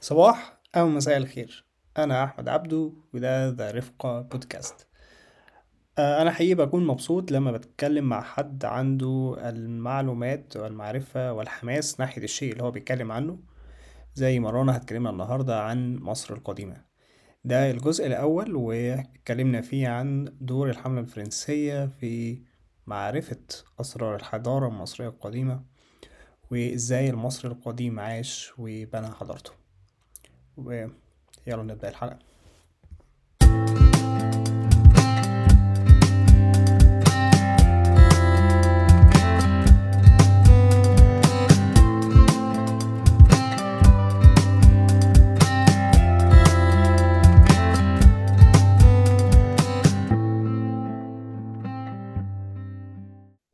صباح أو مساء الخير. أنا أحمد عبدو وده ذا رفقة بودكاست أنا حقيقي بكون مبسوط لما بتكلم مع حد عنده المعلومات والمعرفة والحماس ناحية الشيء اللي هو بيتكلم عنه زي ما رانا هتكلمنا النهاردة عن مصر القديمة. ده الجزء الأول واتكلمنا فيه عن دور الحملة الفرنسية في معرفة أسرار الحضارة المصرية القديمة وإزاي المصري القديم عاش وبنى حضارته. ويلا نبدأ الحلقة.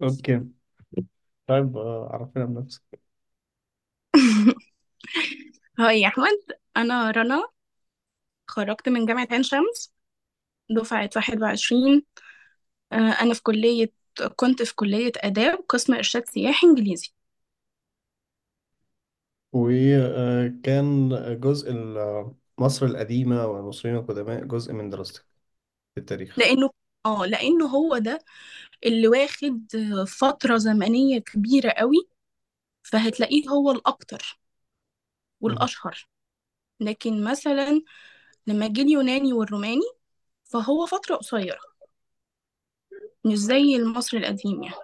أوكي. طيب آه، عرفنا بنفسك. هاي يا أحمد. أنا رنا خرجت من جامعة عين شمس دفعة واحد وعشرين. آه، أنا في كلية كنت في كلية آداب قسم إرشاد سياحي إنجليزي. وكان جزء ال- مصر القديمة والمصريين القدماء جزء من دراستك في التاريخ. لأنه آه لأنه هو ده اللي واخد فترة زمنية كبيرة قوي فهتلاقيه هو الأكتر. والأشهر. لكن مثلا لما جه اليوناني والروماني فهو فترة قصيرة مش زي المصري القديم يعني.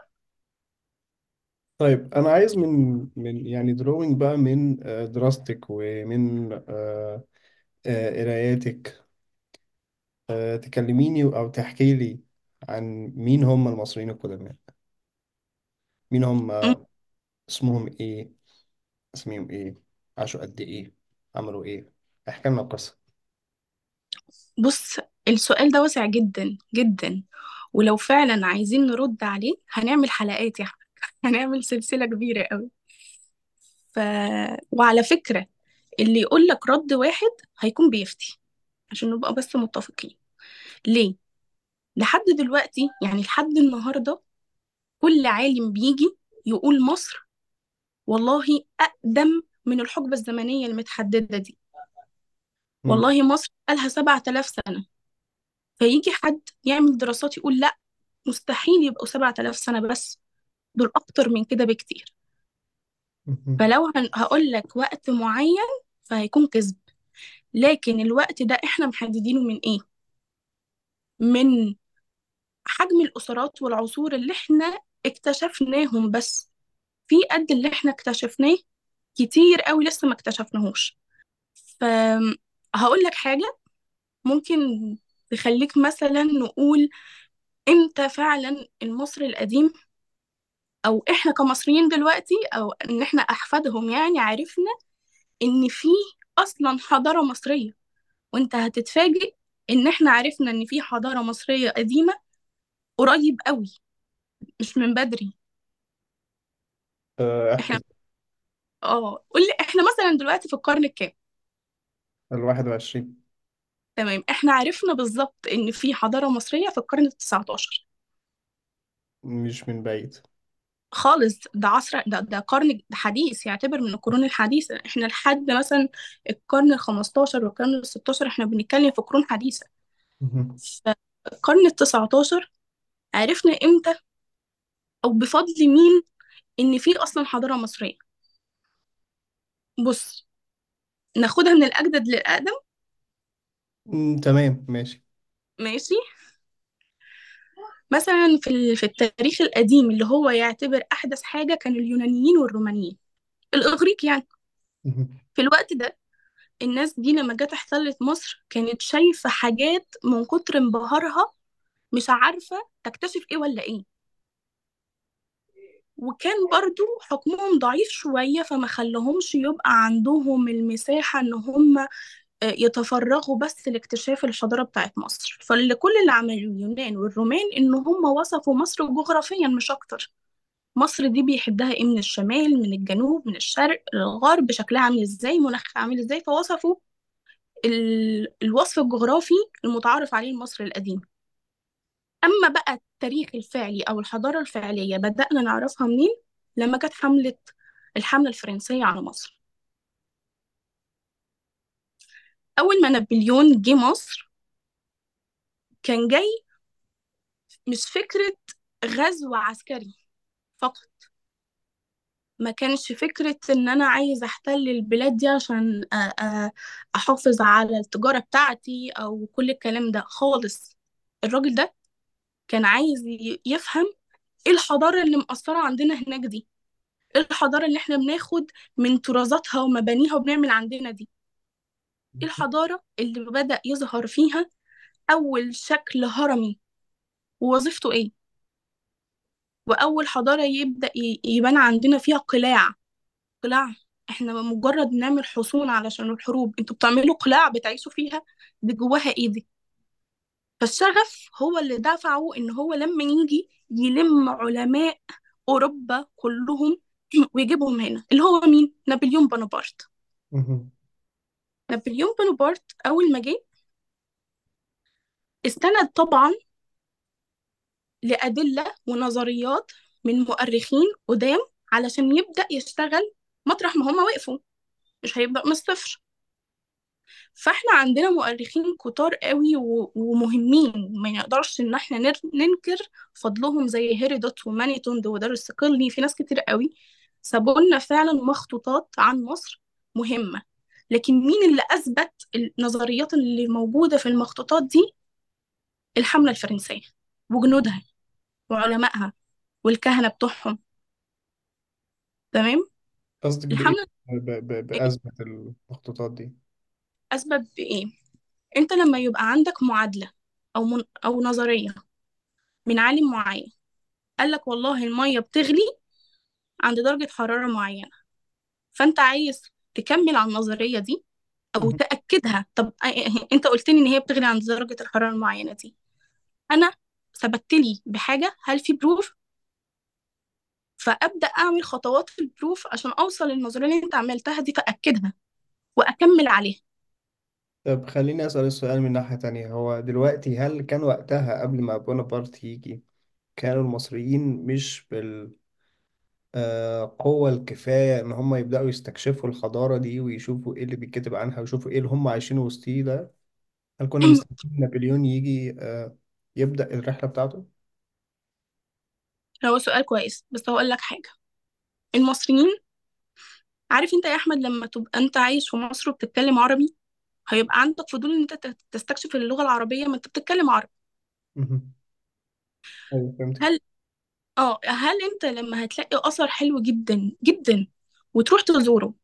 طيب أنا عايز من من يعني دروينج بقى من آه، دراستك ومن آه، آه، قراياتك آه، تكلميني أو تحكي لي عن مين هم المصريين القدماء؟ مين هم م. اسمهم إيه؟ اسميهم إيه؟ عاشوا قد إيه؟ عملوا إيه؟ احكي لنا القصة. بص السؤال ده واسع جدا جدا. ولو فعلا عايزين نرد عليه هنعمل حلقات يا أحمد هنعمل سلسلة كبيرة قوي. ف... وعلى فكرة اللي يقول لك رد واحد هيكون بيفتي عشان نبقى بس متفقين. ليه؟ لحد دلوقتي يعني لحد النهاردة كل عالم بيجي يقول مصر والله أقدم من الحقبة الزمنية المتحددة دي. مم. والله مصر بقالها 7000 سنة. فيجي حد يعمل دراسات يقول لا مستحيل يبقوا 7000 سنة بس دول أكتر من كده بكتير. فلو هن- هقول لك وقت معين فهيكون كذب. لكن الوقت ده إحنا محددينه من إيه؟ من حجم الأسرات والعصور اللي إحنا اكتشفناهم بس. في قد اللي إحنا اكتشفناه كتير قوي لسه ما اكتشفناهوش. فهقول لك حاجة. ممكن تخليك مثلا نقول إمتى فعلا المصري القديم أو إحنا كمصريين دلوقتي أو إن إحنا أحفادهم يعني عرفنا إن في أصلا حضارة مصرية. وأنت هتتفاجئ إن إحنا عرفنا إن في حضارة مصرية قديمة قريب قوي مش من بدري. آه، إحنا احكي آه. قول لي إحنا مثلا دلوقتي في القرن الكام؟ الواحد وعشرين. تمام. إحنا عرفنا بالظبط إن في حضارة مصرية في القرن التسعتاشر. مش من بعيد. خالص. ده عصر ده ده قرن حديث يعتبر من القرون الحديثة. إحنا لحد مثلا القرن الخمستاشر والقرن الستاشر إحنا بنتكلم في قرون حديثة. مهم. فالقرن التسعتاشر عرفنا إمتى أو بفضل مين إن في أصلا حضارة مصرية؟ بص ناخدها من الأجدد للأقدم. مم، تمام ماشي. ماشي. مثلا في ال- في التاريخ القديم اللي هو يعتبر أحدث حاجة كان اليونانيين والرومانيين. الإغريق يعني. في الوقت ده الناس دي لما جت احتلت مصر كانت شايفة حاجات من كتر انبهارها مش عارفة تكتشف إيه ولا إيه. وكان برضو حكمهم ضعيف شوية فما خلهمش يبقى عندهم المساحة إن هم آه، يتفرغوا بس لاكتشاف الحضارة بتاعت مصر. فاللي كل اللي عملوه اليونان والرومان إن هم وصفوا مصر جغرافيا مش أكتر. مصر دي بيحدها إيه؟ من الشمال من الجنوب من الشرق الغرب شكلها عامل إزاي مناخها عامل إزاي؟ فوصفوا ال... الوصف الجغرافي المتعارف عليه المصري القديم أما بقى التاريخ الفعلي أو الحضارة الفعلية بدأنا نعرفها منين؟ لما جت حملة الحملة الفرنسية على مصر. أول ما نابليون جه مصر كان جاي مش فكرة غزو عسكري فقط. ما كانش فكرة إن أنا عايز أحتل البلاد دي عشان أ- أ- أحافظ على التجارة بتاعتي أو كل الكلام ده خالص. الراجل ده كان عايز يفهم إيه الحضارة اللي مأثرة عندنا هناك دي. إيه الحضارة اللي إحنا بناخد من طرازاتها ومبانيها وبنعمل عندنا دي. إيه الحضارة اللي بدأ يظهر فيها أول شكل هرمي؟ ووظيفته إيه؟ وأول حضارة يبدأ يبان عندنا فيها قلاع. قلاع إحنا مجرد نعمل حصون علشان الحروب. أنتوا بتعملوا قلاع بتعيشوا فيها دي جواها إيه دي؟ فالشغف هو اللي دفعه إن هو لما يجي يلم علماء أوروبا كلهم ويجيبهم هنا اللي هو مين؟ نابليون بونابرت. نابليون بونابرت أول ما جه استند طبعا لأدلة ونظريات من مؤرخين قدام علشان يبدأ يشتغل مطرح ما هما وقفوا مش هيبدأ من الصفر. فاحنا عندنا مؤرخين كتار قوي ومهمين ما نقدرش إن إحنا ننكر فضلهم زي هيرودوت ومانيتوند ودار الصقلي في ناس كتير قوي سابوا لنا فعلا مخطوطات عن مصر مهمة. لكن مين اللي أثبت النظريات اللي موجودة في المخطوطات دي؟ الحملة الفرنسية وجنودها وعلمائها والكهنة بتوعهم. تمام؟ قصدك بإيه؟ الحملة ب- ب- بأزمة المخطوطات دي. أثبت بإيه أنت لما يبقى عندك معادلة أو من أو نظرية من عالم معين قال لك والله المية بتغلي عند درجة حرارة معينة فأنت عايز تكمل على النظرية دي أو. تأكدها. طب أنت قلت لي إن هي بتغلي عند درجة الحرارة المعينة دي. أنا ثبت لي بحاجة؟ هل في بروف فأبدأ أعمل خطوات في البروف عشان أوصل للنظرية اللي أنت عملتها دي فأكدها وأكمل عليها. طب خليني أسأل السؤال من ناحية تانية. هو دلوقتي هل كان وقتها قبل ما بونابرت يجي كانوا المصريين مش بالقوة الكفاية إن هم يبدأوا يستكشفوا الحضارة دي ويشوفوا إيه اللي بيتكتب عنها ويشوفوا إيه اللي هم عايشين وسطيه ده؟ هل كنا مستنيين نابليون يجي آه، يبدأ الرحلة بتاعته؟ هو سؤال كويس بس هقول لك حاجة. المصريين عارف أنت يا أحمد لما تبقى أنت عايش في مصر وبتتكلم عربي؟ هيبقى عندك فضول إن أنت ت- تستكشف اللغة العربية ما أنت بتتكلم عربي. مهم. أيوة فهمت هل آه هل أنت لما هتلاقي أثر حلو جدا جدا وتروح تزوره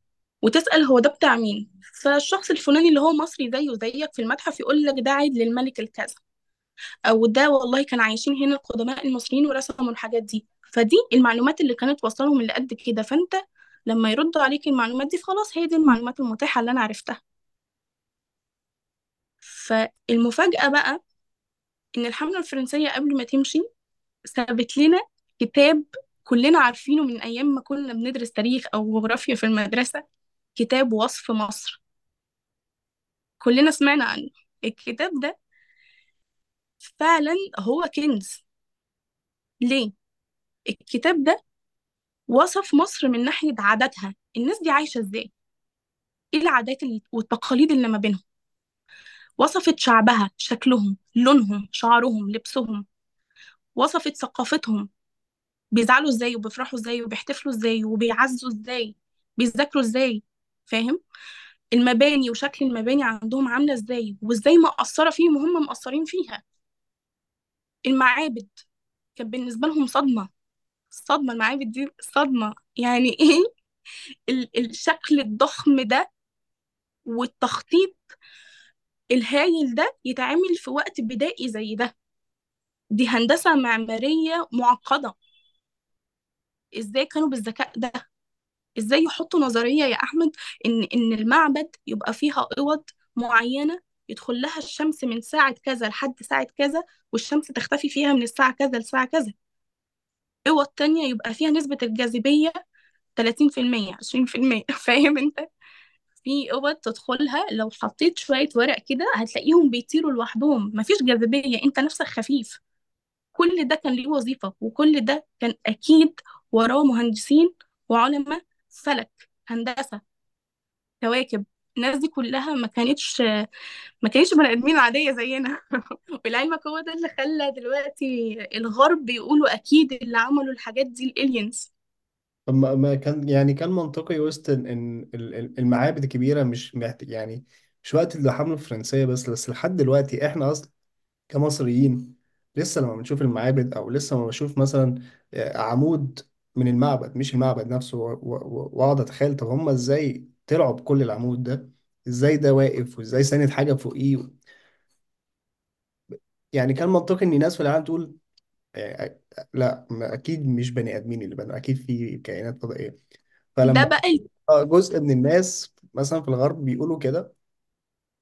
وتسأل هو ده بتاع مين؟ فالشخص الفلاني اللي هو مصري زيه زيك في المتحف يقول لك ده عيد للملك الكذا. أو ده والله كان عايشين هنا القدماء المصريين ورسموا الحاجات دي. فدي المعلومات اللي كانت واصلهم اللي قد كده. فأنت لما يردوا عليك المعلومات دي خلاص هي دي المعلومات المتاحة اللي أنا عرفتها. فالمفاجأة بقى إن الحملة الفرنسية قبل ما تمشي سابت لنا كتاب كلنا عارفينه من أيام ما كنا بندرس تاريخ أو جغرافيا في المدرسة كتاب وصف مصر كلنا سمعنا عنه الكتاب ده فعلا هو كنز ليه؟ الكتاب ده وصف مصر من ناحية عاداتها الناس دي عايشة إزاي؟ إيه العادات ال- والتقاليد اللي ما بينهم؟ وصفت شعبها شكلهم لونهم شعرهم لبسهم. وصفت ثقافتهم. بيزعلوا إزاي وبيفرحوا إزاي وبيحتفلوا إزاي وبيعزوا إزاي؟ بيذاكروا إزاي؟ فاهم؟ المباني وشكل المباني عندهم عاملة إزاي؟ وازاي مأثرة فيهم وهم مأثرين فيها؟ المعابد كان بالنسبة لهم صدمة. صدمة المعابد دي صدمة. يعني إيه؟ ال الشكل الضخم ده والتخطيط الهايل ده يتعمل في وقت بدائي زي ده. دي هندسة معمارية معقدة. إزاي كانوا بالذكاء ده؟ إزاي يحطوا نظرية يا أحمد إن إن المعبد يبقى فيها أوض معينة يدخل لها الشمس من ساعة كذا لحد ساعة كذا والشمس تختفي فيها من الساعة كذا لساعة كذا. أوض تانية يبقى فيها نسبة الجاذبية 30% 20% فاهم أنت؟ في أوض تدخلها لو حطيت شوية ورق كده هتلاقيهم بيطيروا لوحدهم مفيش جاذبية أنت نفسك خفيف. كل ده كان ليه وظيفة وكل ده كان أكيد وراه مهندسين وعلماء فلك هندسة كواكب. الناس دي كلها ما كانتش ما كانتش بني آدمين عادية زينا. ولعلمك هو ده اللي خلى دلوقتي الغرب بيقولوا أكيد اللي عملوا الحاجات دي الالينز ما ما كان يعني كان منطقي وسط إن المعابد الكبيرة مش يعني مش وقت الحمله الفرنسية بس بس لحد دلوقتي إحنا أصلا كمصريين لسه لما بنشوف المعابد أو لسه لما بشوف مثلا آه، عمود من المعبد مش المعبد نفسه وأقعد أتخيل طب هم إزاي طلعوا بكل العمود ده؟ إزاي ده واقف؟ وإزاي ساند حاجة فوقيه؟ يعني كان منطقي إن ناس في العالم تقول آه، آه، لا ما- أكيد مش بني آدمين اللي بنوا أكيد في كائنات فضائية. ده فلما بقى ال... آه، جزء من الناس مثلا في الغرب بيقولوا كده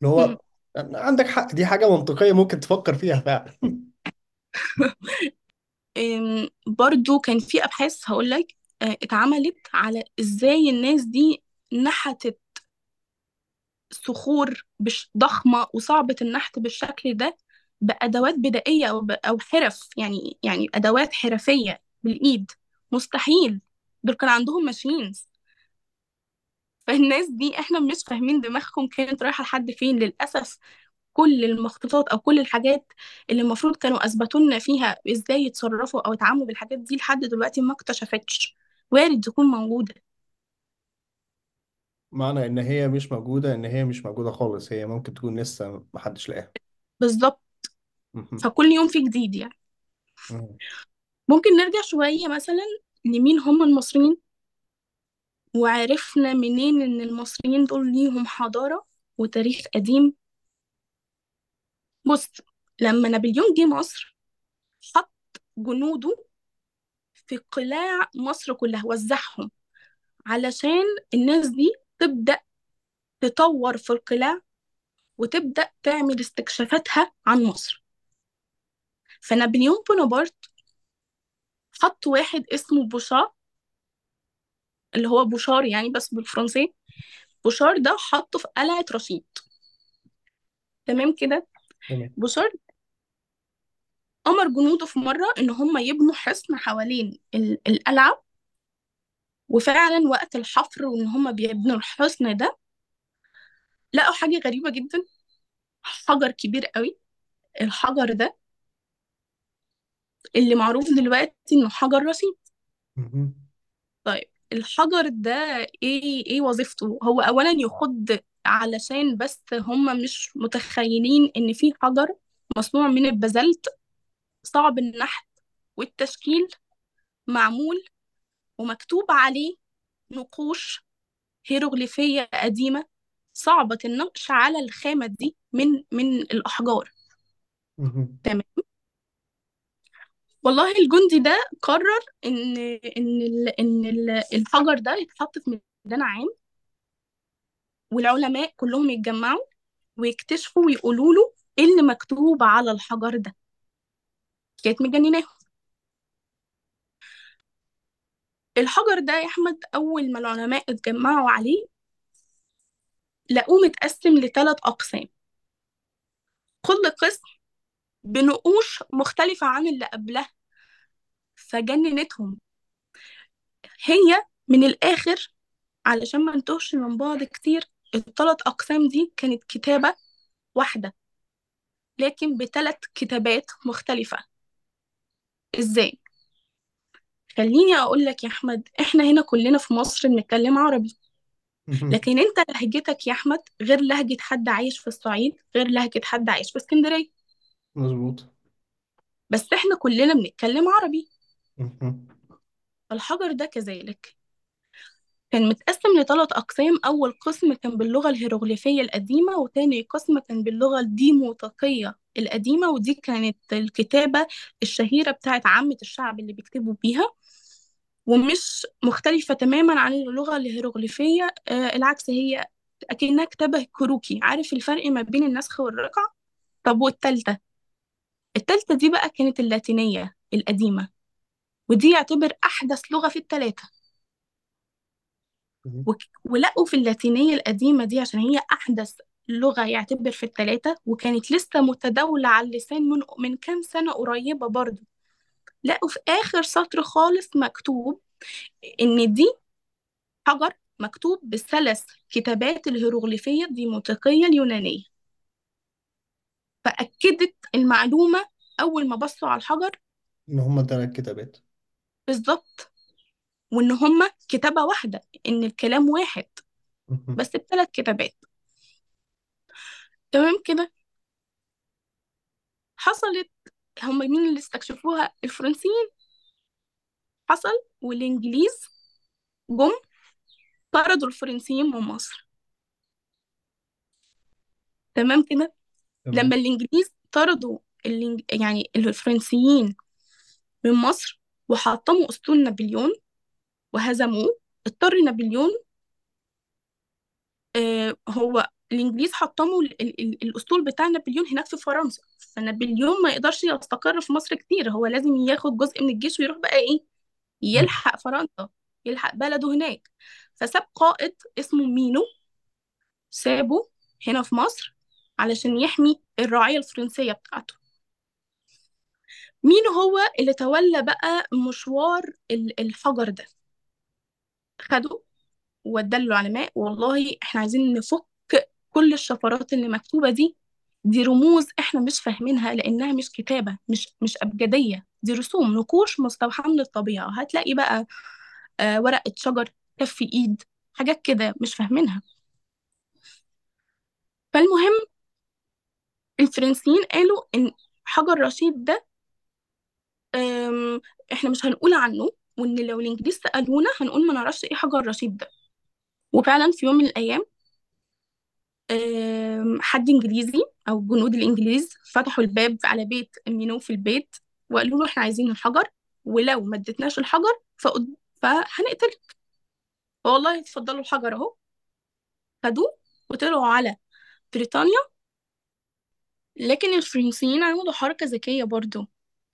اللي مم. هو عندك حق دي حاجة منطقية ممكن تفكر فيها فعلا. أم، برضو كان في أبحاث هقول لك اتعملت على إزاي الناس دي نحتت صخور بش ضخمة وصعبة النحت بالشكل ده. بأدوات بدائية أو ب... أو حرف يعني يعني أدوات حرفية بالإيد. مستحيل. دول كان عندهم ماشينز فالناس دي إحنا مش فاهمين دماغهم كانت رايحة لحد فين. للأسف كل المخطوطات أو كل الحاجات اللي المفروض كانوا أثبتوا لنا فيها إزاي يتصرفوا أو يتعاملوا بالحاجات دي لحد دلوقتي ما اكتشفتش. وارد تكون موجودة. معنى إن هي مش موجودة إن هي مش موجودة خالص. هي ممكن تكون لسه محدش لاقاها بالظبط مهم. فكل يوم في جديد يعني مهم. ممكن نرجع شوية مثلا لمين هم المصريين وعرفنا منين إن المصريين دول ليهم حضارة وتاريخ قديم بص لما نابليون جه مصر حط جنوده في قلاع مصر كلها وزعهم علشان الناس دي تبدأ تطور في القلاع وتبدأ تعمل استكشافاتها عن مصر فنابليون بونابرت حط واحد اسمه بوشار اللي هو بوشار يعني بس بالفرنسي. بوشار ده حطه في قلعة رشيد. تمام كده؟ تمام. بوشار أمر جنوده في مرة إن هم يبنوا حصن حوالين ال- القلعة وفعلا وقت الحفر وإن هم بيبنوا الحصن ده لقوا حاجة غريبة جدا حجر كبير قوي. الحجر ده اللي معروف دلوقتي إنه حجر رصيد مهم. طيب الحجر ده إيه إيه وظيفته هو أولا يخض علشان بس هم مش متخيلين إن في حجر مصنوع من البازلت صعب النحت والتشكيل معمول ومكتوب عليه نقوش هيروغليفية قديمة صعبة النقش على الخامة دي من من الأحجار. تمام والله الجندي ده قرر إن إن ال إن ال الحجر ده يتحط في ميدان عام والعلماء كلهم يتجمعوا ويكتشفوا ويقولوا له إيه اللي مكتوب على الحجر ده. كانت مجنناه الحجر ده يا أحمد أول ما العلماء اتجمعوا عليه لقوه متقسم لثلاث أقسام. كل قسم بنقوش مختلفة عن اللي قبلها فجننتهم هي من الآخر علشان ما نتوهش من بعض كتير الثلاث أقسام دي كانت كتابة واحدة لكن بثلاث كتابات مختلفة إزاي؟ خليني أقول لك يا أحمد إحنا هنا كلنا في مصر بنتكلم عربي. لكن أنت لهجتك يا أحمد غير لهجة حد عايش في الصعيد غير لهجة حد عايش في اسكندرية مظبوط. بس إحنا كلنا بنتكلم عربي. مهم. الحجر ده كذلك. كان متقسم لثلاث أقسام. أول قسم كان باللغة الهيروغليفية القديمة وتاني قسم كان باللغة الديموطيقية القديمة ودي كانت الكتابة الشهيرة بتاعت عامة الشعب اللي بيكتبوا بيها. ومش مختلفة تماما عن اللغة الهيروغليفية. آه العكس هي أكنها كتابة كروكي. عارف الفرق ما بين النسخ والرقع طب والتالتة؟ التالتة دي بقى كانت اللاتينية القديمة. ودي يعتبر أحدث لغة في التلاتة. وك- ولقوا في اللاتينية القديمة دي عشان هي أحدث لغة يعتبر في التلاتة وكانت لسه متداولة على اللسان من من كام سنة قريبة برضو. لقوا في آخر سطر خالص مكتوب إن دي حجر مكتوب بالثلاث كتابات الهيروغليفية الديموتيقية اليونانية. فأكدت المعلومة أول ما بصوا على الحجر إن هما تلات كتابات بالظبط. وإن هما كتابة واحدة إن الكلام واحد. مهم. بس بثلاث كتابات. تمام كده؟ حصلت هما مين اللي استكشفوها؟ الفرنسيين. حصل والإنجليز جم طردوا الفرنسيين من مصر. تمام كده؟ لما الإنجليز طردوا الإنج... يعني الفرنسيين من مصر وحطموا أسطول نابليون وهزموه اضطر نابليون آه هو الإنجليز حطموا ال... ال... ال- الأسطول بتاع نابليون هناك في فرنسا. فنابليون ما يقدرش يستقر في مصر كتير هو لازم ياخد جزء من الجيش ويروح بقى إيه يلحق فرنسا يلحق بلده هناك. فساب قائد اسمه مينو سابه هنا في مصر. علشان يحمي الرعاية الفرنسية بتاعته. مين هو اللي تولى بقى مشوار ال- الحجر ده؟ خده ووداه العلماء والله إحنا عايزين نفك كل الشفرات اللي مكتوبة دي. دي رموز إحنا مش فاهمينها لأنها مش كتابة مش مش أبجدية. دي رسوم نقوش مستوحاة من الطبيعة. هتلاقي بقى آه ورقة شجر كف إيد حاجات كده مش فاهمينها. فالمهم الفرنسيين قالوا إن حجر رشيد ده أم، إحنا مش هنقول عنه وإن لو الإنجليز سألونا هنقول ما نعرفش إيه حجر رشيد ده وفعلا في يوم من الأيام أم، حد إنجليزي أو جنود الإنجليز فتحوا الباب على بيت مينو في البيت وقالوا له إحنا عايزين الحجر ولو ما اديتناش الحجر. فهنقتلك والله اتفضلوا الحجر أهو خدوه وطلعوا على بريطانيا لكن الفرنسيين عملوا حركة ذكية برضو.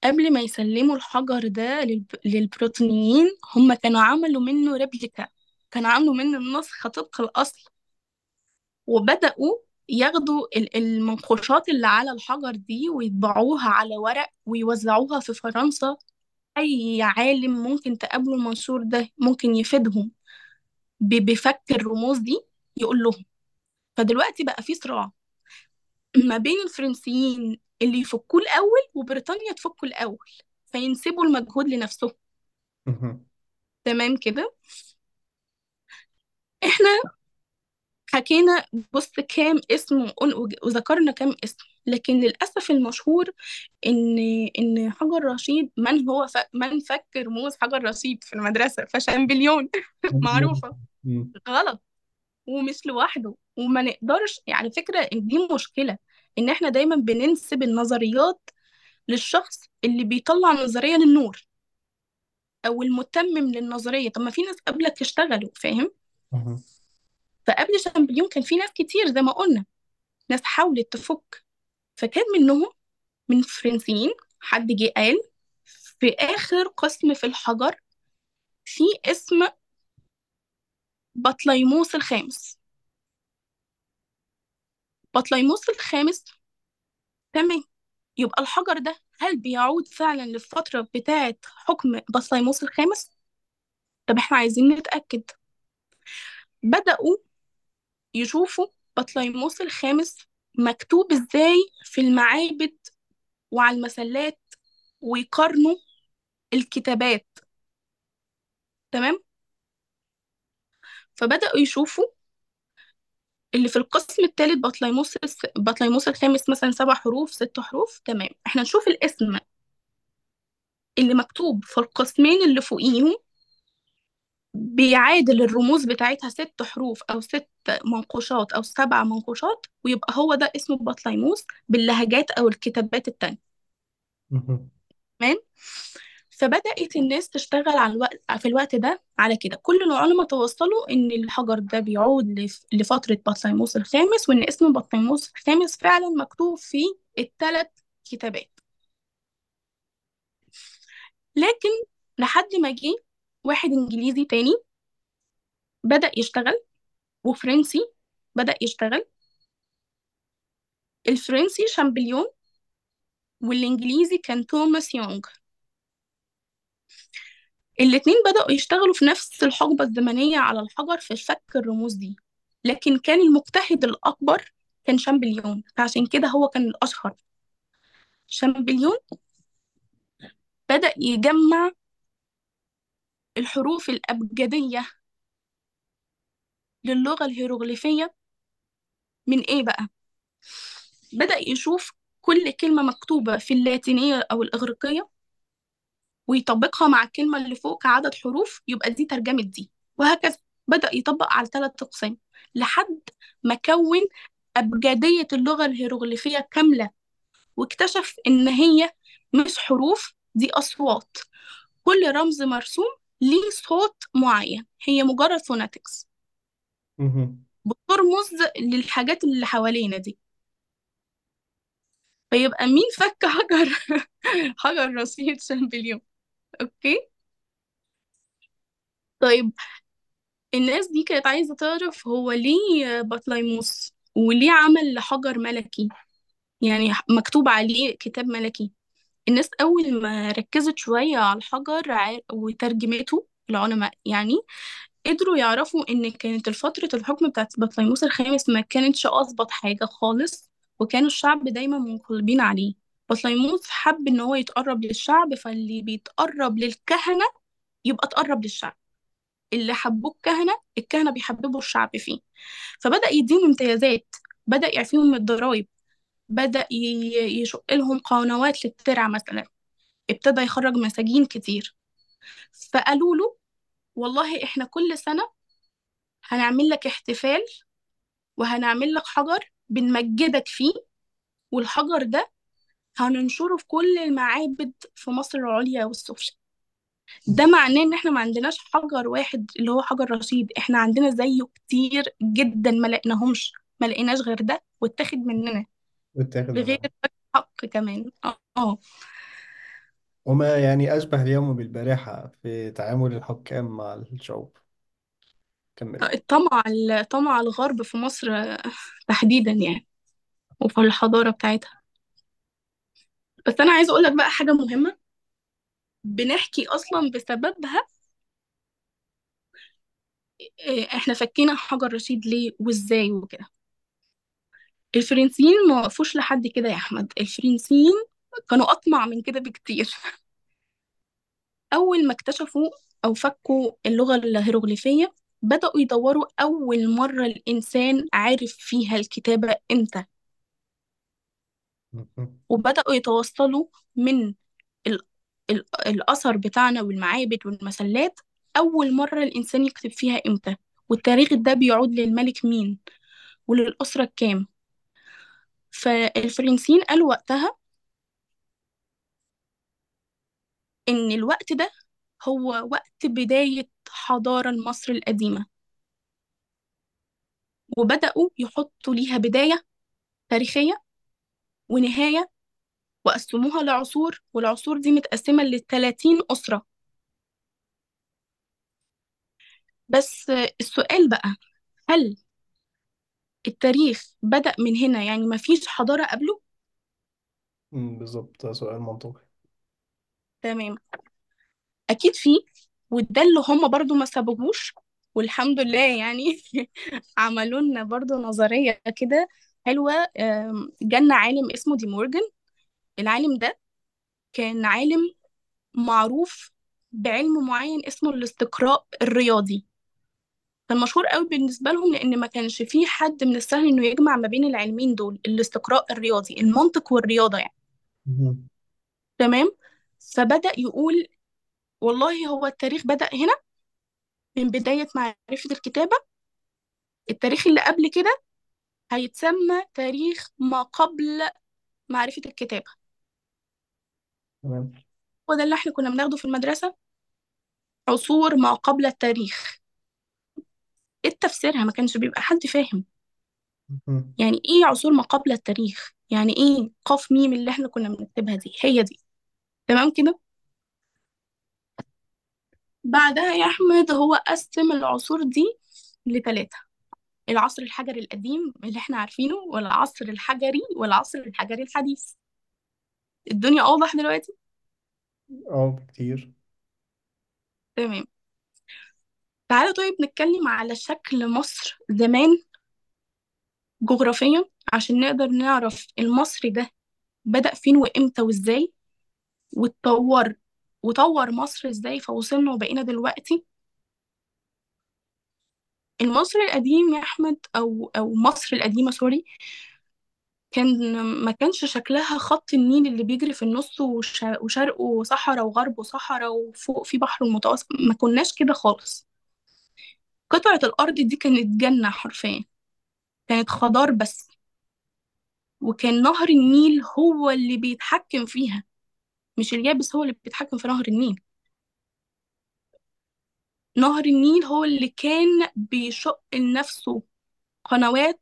قبل ما يسلموا الحجر ده للب... للبريطانيين هم كانوا عملوا منه ريبليكا. كانوا عملوا منه النسخة طبق الأصل. وبدأوا ياخدوا ال- المنقوشات اللي على الحجر دي ويطبعوها على ورق ويوزعوها في فرنسا. أي عالم ممكن تقابله المنشور ده ممكن يفيدهم. بفك الرموز دي يقول لهم. فدلوقتي بقى في صراع. ما بين الفرنسيين اللي يفكوه الأول وبريطانيا تفكه الأول فينسبوا المجهود لنفسهم. مهم. تمام كده؟ إحنا حكينا بص كام اسم وقل- وذكرنا كام اسم لكن للأسف المشهور إن إن حجر رشيد من هو ف... من فك رموز حجر رشيد في المدرسة؟ فشامبليون معروفة. غلط. ومش لوحده. وما نقدرش يعني فكرة إن دي مشكلة إن إحنا دايما بننسب النظريات للشخص اللي بيطلع نظرية للنور أو المتمم للنظرية. طب ما في ناس قبلك اشتغلوا فاهم؟ مهم. فقبل شامبليون كان في ناس كتير زي ما قلنا ناس حاولت تفك. فكان منهم من الفرنسيين حد جه قال في آخر قسم في الحجر في اسم بطليموس الخامس. بطليموس الخامس. تمام. يبقى الحجر ده هل بيعود فعلا للفترة بتاعة حكم بطليموس الخامس؟ طب إحنا عايزين نتأكد. بدأوا يشوفوا بطليموس الخامس مكتوب إزاي في المعابد وعلى المسلات ويقارنوا الكتابات. تمام؟ فبدأوا يشوفوا اللي في القسم الثالث بطليموس. بطليموس الخامس مثلا سبع حروف ست حروف تمام إحنا نشوف الاسم اللي مكتوب في القسمين اللي فوقيهم بيعادل الرموز بتاعتها ست حروف أو ست منقوشات أو سبع منقوشات ويبقى هو ده اسمه بطليموس باللهجات أو الكتابات التانية. تمام فبدأت الناس تشتغل على الوقت في الوقت ده على كده. كل العلماء توصلوا إن الحجر ده بيعود لف- لفترة بطليموس الخامس وإن اسم بطليموس الخامس فعلا مكتوب في الثلاث كتابات. لكن لحد ما جه واحد إنجليزي تاني بدأ يشتغل وفرنسي بدأ يشتغل. الفرنسي شامبليون والإنجليزي كان توماس يونغ. الاتنين بدأوا يشتغلوا في نفس الحقبة الزمنية على الحجر في فك الرموز دي لكن كان المجتهد الأكبر كان شامبليون فعشان كده هو كان الأشهر شامبليون بدأ يجمع الحروف الأبجدية للغة الهيروغليفية من إيه بقى؟ بدأ يشوف كل كلمة مكتوبة في اللاتينية أو الإغريقية ويطبقها مع الكلمة اللي فوق كعدد حروف يبقى دي ترجمة دي. وهكذا. بدأ يطبق على ثلاث أقسام لحد ما كون أبجدية اللغة الهيروغليفية كاملة واكتشف إن هي مش حروف دي أصوات. كل رمز مرسوم ليه صوت معين هي مجرد phonetics. بترمز للحاجات اللي حوالينا دي. فيبقى مين فك حجر حجر رشيد شامبليون. أوكي طيب الناس دي كانت عايزة تعرف هو ليه بطليموس وليه عمل حجر ملكي؟ يعني مكتوب عليه كتاب ملكي. الناس أول ما ركزت شوية على الحجر وترجمته العلماء يعني قدروا يعرفوا إن كانت فترة الحكم بتاعت بطليموس الخامس ما كانتش أظبط حاجة خالص وكانوا الشعب دايما منقلبين عليه. بطليموس حب إن هو يتقرب للشعب فاللي بيتقرب للكهنة يبقى تقرب للشعب. اللي حبوه الكهنة الكهنة بيحببوا الشعب فيه. فبدأ يديهم امتيازات بدأ يعفيهم من الضرايب بدأ يشق لهم قنوات للترع مثلا. ابتدى يخرج مساجين كتير. فقالوا له والله إحنا كل سنة هنعمل لك احتفال وهنعمل لك حجر بنمجدك فيه والحجر ده هننشره في كل المعابد في مصر العليا والسفلى. ده معناه إن إحنا ما عندناش حجر واحد اللي هو حجر رشيد إحنا عندنا زيه كتير جدا ما لقيناهمش ما لقيناش غير ده واتاخد مننا. واتاخد بغير حق كمان. آه. آه. وما يعني أشبه اليوم بالبارحة في تعامل الحكام مع الشعوب. كمل. الطمع الطمع الغرب في مصر آه، تحديدا يعني وفي الحضارة بتاعتها. بس أنا عايزة أقولك بقى حاجة مهمة. بنحكي أصلا بسببها آه، إحنا فكينا حجر رشيد ليه وإزاي وكده. الفرنسيين ما وقفوش لحد كده يا أحمد. الفرنسيين كانوا أطمع من كده بكتير. أول ما اكتشفوا أو فكوا اللغة الهيروغليفية بدأوا يدوروا أول مرة الإنسان عارف فيها الكتابة إمتى. وبدأوا يتوصلوا من ال ال الأثر بتاعنا والمعابد والمسلات. أول مرة الإنسان يكتب فيها إمتى؟ والتاريخ ده بيعود للملك مين؟ وللأسرة الكام؟ فالفرنسيين قالوا وقتها إن الوقت ده هو وقت بداية حضارة مصر القديمة. وبدأوا يحطوا ليها بداية تاريخية ونهاية وقسموها لعصور والعصور دي متقسمة لثلاثين أسرة. بس السؤال بقى هل التاريخ بدأ من هنا؟ يعني مفيش حضارة قبله؟ مم، بالظبط ده سؤال منطقي. تمام. أكيد فيه وده اللي هم برضو ما سببوش والحمد لله يعني عملوا لنا برضو نظرية كده حلوة جالنا عالم اسمه دي مورجان العالم ده كان عالم معروف بعلم معين اسمه الاستقراء الرياضي. كان مشهور قوي بالنسبة لهم لأن ما كانش فيه حد من السهل إنه يجمع ما بين العلمين دول الاستقراء الرياضي المنطق والرياضة يعني. تمام؟ فبدأ يقول والله هو التاريخ بدأ هنا من بداية معرفة الكتابة. التاريخ اللي قبل كده هيتسمى تاريخ ما قبل معرفة الكتابة. تمام. وده اللي إحنا كنا بناخده في المدرسة عصور ما قبل التاريخ. إيه تفسيرها ما كانش بيبقى حد فاهم. مهم. يعني إيه عصور ما قبل التاريخ؟ يعني إيه قاف ميم اللي إحنا كنا بنكتبها دي؟ هي دي. تمام كده؟ بعدها يا أحمد هو قسم العصور دي لثلاثة العصر الحجري القديم اللي إحنا عارفينه والعصر الحجري والعصر الحجري الحديث. الدنيا أوضح دلوقتي؟ آه كتير تمام. تعالى طيب نتكلم على شكل مصر زمان جغرافيا عشان نقدر نعرف المصري ده بدأ فين وإمتى وإزاي واتطور وطور مصر إزاي فوصلنا وبقينا دلوقتي المصري القديم يا أحمد أو أو مصر القديمة سوري كان ما كانش شكلها خط النيل اللي بيجري في النص وش- وشرقه صحراء وغربه وفوق في بحر المتوسط ما كناش كده خالص. قطعة الأرض دي كانت جنة حرفيا كانت خضار بس. وكان نهر النيل هو اللي بيتحكم فيها مش اليابس هو اللي بيتحكم في نهر النيل. نهر النيل هو اللي كان بيشق لنفسه قنوات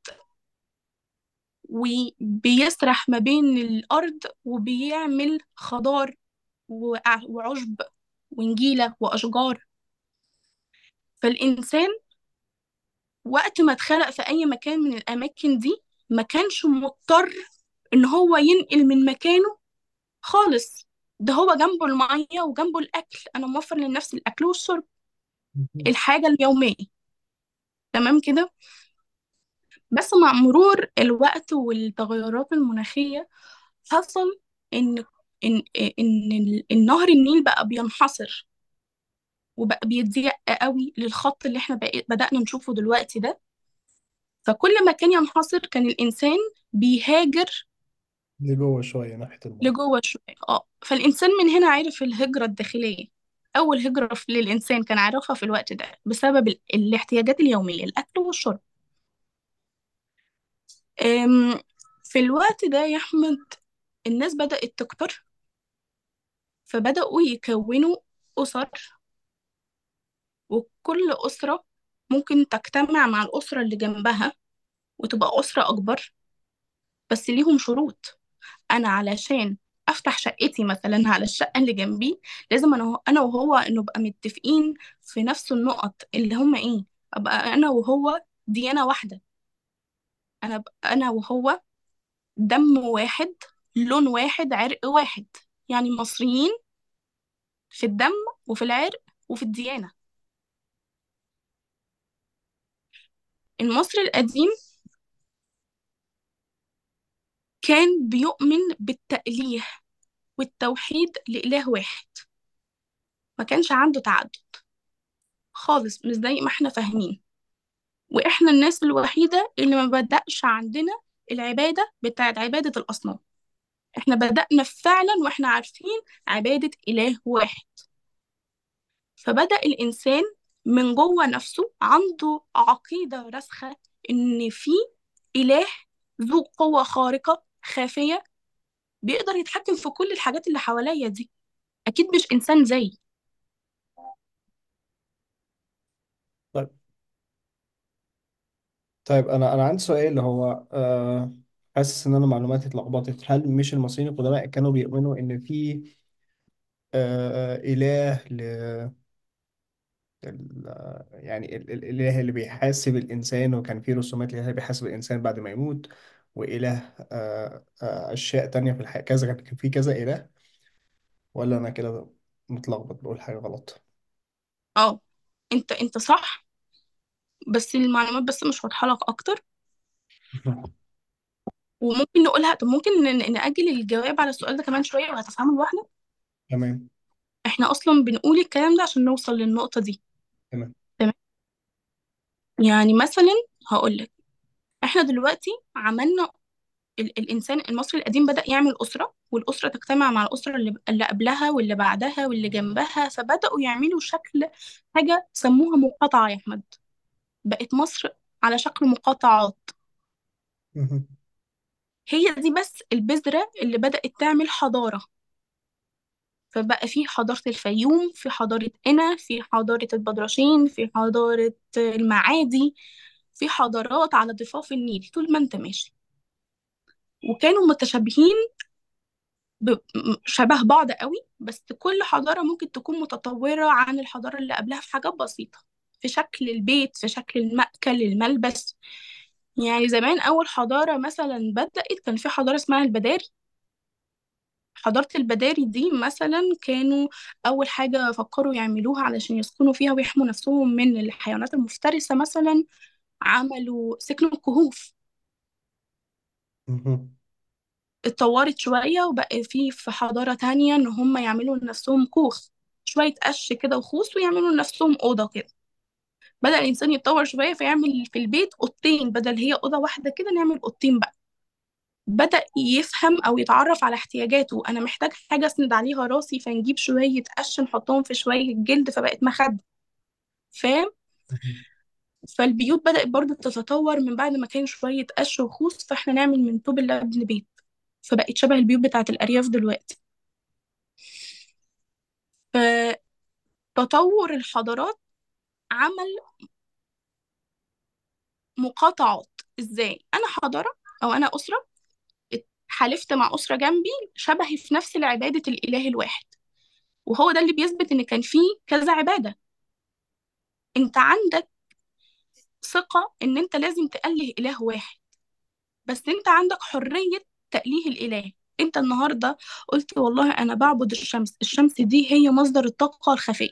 وبيسرح ما بين الأرض وبيعمل خضار وع- وعشب ونجيلة وأشجار. فالإنسان وقت ما اتخلق في أي مكان من الأماكن دي ما كانش مضطر إن هو ينقل من مكانه خالص. ده هو جنبه المية وجنبه الأكل. أنا موفر لنفسي الأكل والشرب. مهم. الحاجة اليومية. تمام كده؟ بس مع مرور الوقت والتغيرات المناخية حصل إن إن إن ال- النهر النيل بقى بينحصر وبقى بيضيق قوي للخط اللي إحنا بقى بدأنا نشوفه دلوقتي ده. فكل ما كان ينحصر كان الإنسان بيهاجر لجوه شوية ناحية المية. لجوه شوية. آه. فالإنسان من هنا عرف الهجرة الداخلية. أول هجرة للإنسان كان عارفها في الوقت ده بسبب ال- الاحتياجات اليومية الأكل والشرب. في الوقت ده يا أحمد الناس بدأت تكتر فبدأوا يكونوا أسر وكل أسرة ممكن تجتمع مع الأسرة اللي جنبها وتبقى أسرة أكبر بس ليهم شروط. أنا علشان أفتح شقتي مثلا على الشقة اللي جنبي لازم أنا أنا وهو نبقى متفقين في نفس النقط اللي هما إيه أبقى أنا وهو ديانة واحدة. أنا أبقى أنا وهو دم واحد لون واحد عرق واحد. يعني مصريين في الدم وفي العرق وفي الديانة. المصري القديم كان بيؤمن بالتأليه. والتوحيد لإله واحد. ما كانش عنده تعدد. خالص مش زي ما إحنا فاهمين. وإحنا الناس الوحيدة اللي ما بدأش عندنا العبادة بتاعت عبادة الأصنام. إحنا بدأنا فعلا وإحنا عارفين عبادة إله واحد. فبدأ الإنسان من جوه نفسه عنده عقيدة راسخة إن في إله ذو قوة خارقة خافية بيقدر يتحكم في كل الحاجات اللي حواليا دي. أكيد مش إنسان زي. طيب. طيب أنا أنا عندي سؤال هو آه حاسس إن أنا معلوماتي اتلخبطت. هل مش المصريين القدماء كانوا بيؤمنوا إن في آه إله ل يعني ال- ال- الإله اللي بيحاسب الإنسان وكان في رسومات اللي بيحاسب الإنسان بعد ما يموت؟ وإله آه آه أشياء تانية في الحياة. كذا كان في كذا إله. ولا أنا كده متلخبط بقول حاجة غلط؟ آه أنت أنت صح. بس المعلومات بس مش واضحة لك أكتر. وممكن نقولها طب ممكن ن- نأجل الجواب على السؤال ده كمان شوية وهتفهمه لوحدك؟ تمام. إحنا أصلا بنقول الكلام ده عشان نوصل للنقطة دي. تمام. تمام. يعني مثلا هقولك إحنا دلوقتي عملنا ال الإنسان المصري القديم بدأ يعمل أسرة والأسرة تجتمع مع الأسرة اللي, اللي قبلها واللي بعدها واللي جنبها فبدأوا يعملوا شكل حاجة سموها مقاطعة يا أحمد. بقت مصر على شكل مقاطعات. هي دي بس البذرة اللي بدأت تعمل حضارة. فبقى في حضارة الفيوم في حضارة قنا في حضارة البدرشين في حضارة المعادي. في حضارات على ضفاف النيل طول ما انت ماشي. وكانوا متشابهين شبه بعض قوي بس كل حضارة ممكن تكون متطورة عن الحضارة اللي قبلها في حاجات بسيطة في شكل البيت في شكل المأكل الملبس. يعني زمان أول حضارة مثلا بدأت كان في حضارة اسمها البداري. حضارة البداري دي مثلا كانوا أول حاجة فكروا يعملوها علشان يسكنوا فيها ويحموا نفسهم من الحيوانات المفترسة مثلا عملوا سكنوا الكهوف مهم. اتطورت شوية وبقى في في حضارة تانية إن هم يعملوا لنفسهم كوخ. شوية قش كده وخوص ويعملوا لنفسهم أوضة كده. بدأ الإنسان يتطور شوية فيعمل في البيت أوضتين بدل هي أوضة واحدة كده نعمل أوضتين بقى. بدأ يفهم أو يتعرف على احتياجاته. أنا محتاج حاجة أسند عليها راسي فنجيب شوية قش نحطهم في شوية جلد فبقت مخدة. فاهم؟ مهم. فالبيوت بدأت برضو تتطور من بعد ما كان شوية قش وخوص فاحنا نعمل من طوب اللبن بيت فبقت شبه البيوت بتاعت الأرياف دلوقتي. فتطور الحضارات عمل مقاطعات. إزاي؟ أنا حضارة أو أنا أسرة حالفت مع أسرة جنبي شبهي في نفس العبادة الإله الواحد. وهو ده اللي بيثبت إن كان فيه كذا عبادة. أنت عندك ثقة إن أنت لازم تأله إله واحد. بس أنت عندك حرية تأليه الإله. أنت النهاردة قلت والله أنا بعبد الشمس الشمس دي هي مصدر الطاقة الخفية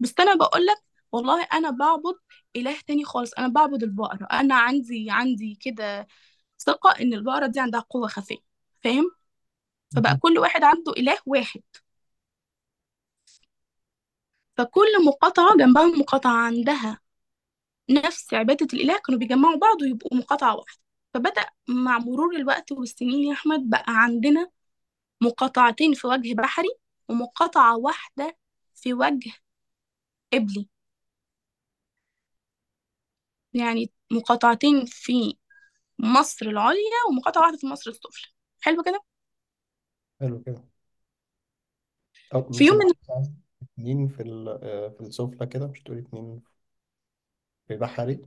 بس أنا بقولك والله أنا بعبد إله تاني خالص أنا بعبد البقرة. أنا عندي عندي كده ثقة إن البقرة دي عندها قوة خفية. فاهم؟ فبقى. كل واحد عنده إله واحد. فكل مقاطعة جنبها مقاطعة عندها. نفس عبادة الإله كانوا بيجمعوا بعض ويبقوا مقاطعة واحدة. فبدأ مع مرور الوقت والسنين يا أحمد بقى عندنا مقاطعتين في وجه بحري ومقاطعة واحدة في وجه قبلي. يعني مقاطعتين في مصر العليا ومقاطعة واحدة في مصر السفلى. حلو كده؟ حلو كده. أو في مش يوم من اتنين في ال- آه، في السفلى كده مش تقولي اتنين في بحري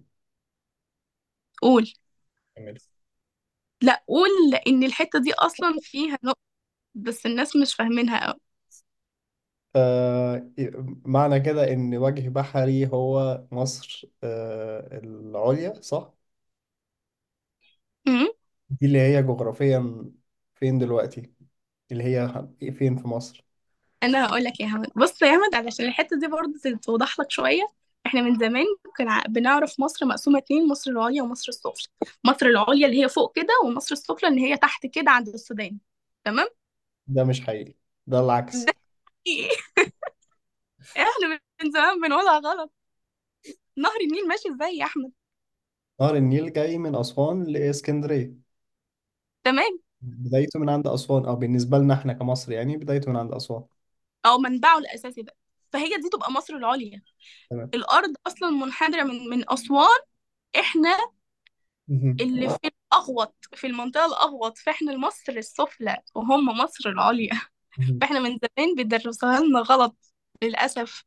قول كمل لا قول لأن الحتة دي أصلا فيها نقطة بس الناس مش فاهمينها أوي آه معنى كده إن وجه بحري هو مصر آه العليا صح؟ أمم. دي اللي هي جغرافيا فين دلوقتي؟ اللي هي فين في مصر؟ أنا هقول لك يا أحمد بص يا أحمد علشان الحتة دي برضه توضح لك شوية إحنا من زمان كنا بنعرف مصر مقسومة اتنين مصر العليا ومصر السفلى مصر العليا اللي هي فوق كده ومصر السفلى اللي هي تحت كده عند السودان. تمام؟ ده مش حقيقي. ده العكس. ده إيه؟ إحنا من زمان بنقولها غلط. نهر النيل ماشي إزاي يا أحمد؟ نهر النيل جاي من أسوان لإسكندرية. تمام. بدايته من عند أسوان. أو بالنسبة لنا إحنا كمصر يعني بدايته من عند أسوان. أو منبعه الأساسي ده فهي دي تبقى مصر العليا. تمام. الأرض أصلا منحدرة من من أسوان. إحنا مهم. اللي في الأغوط في المنطقة الأغوط فإحنا مصر السفلى وهم مصر العليا. مهم. فإحنا من زمان بيدرسوها لنا غلط للأسف.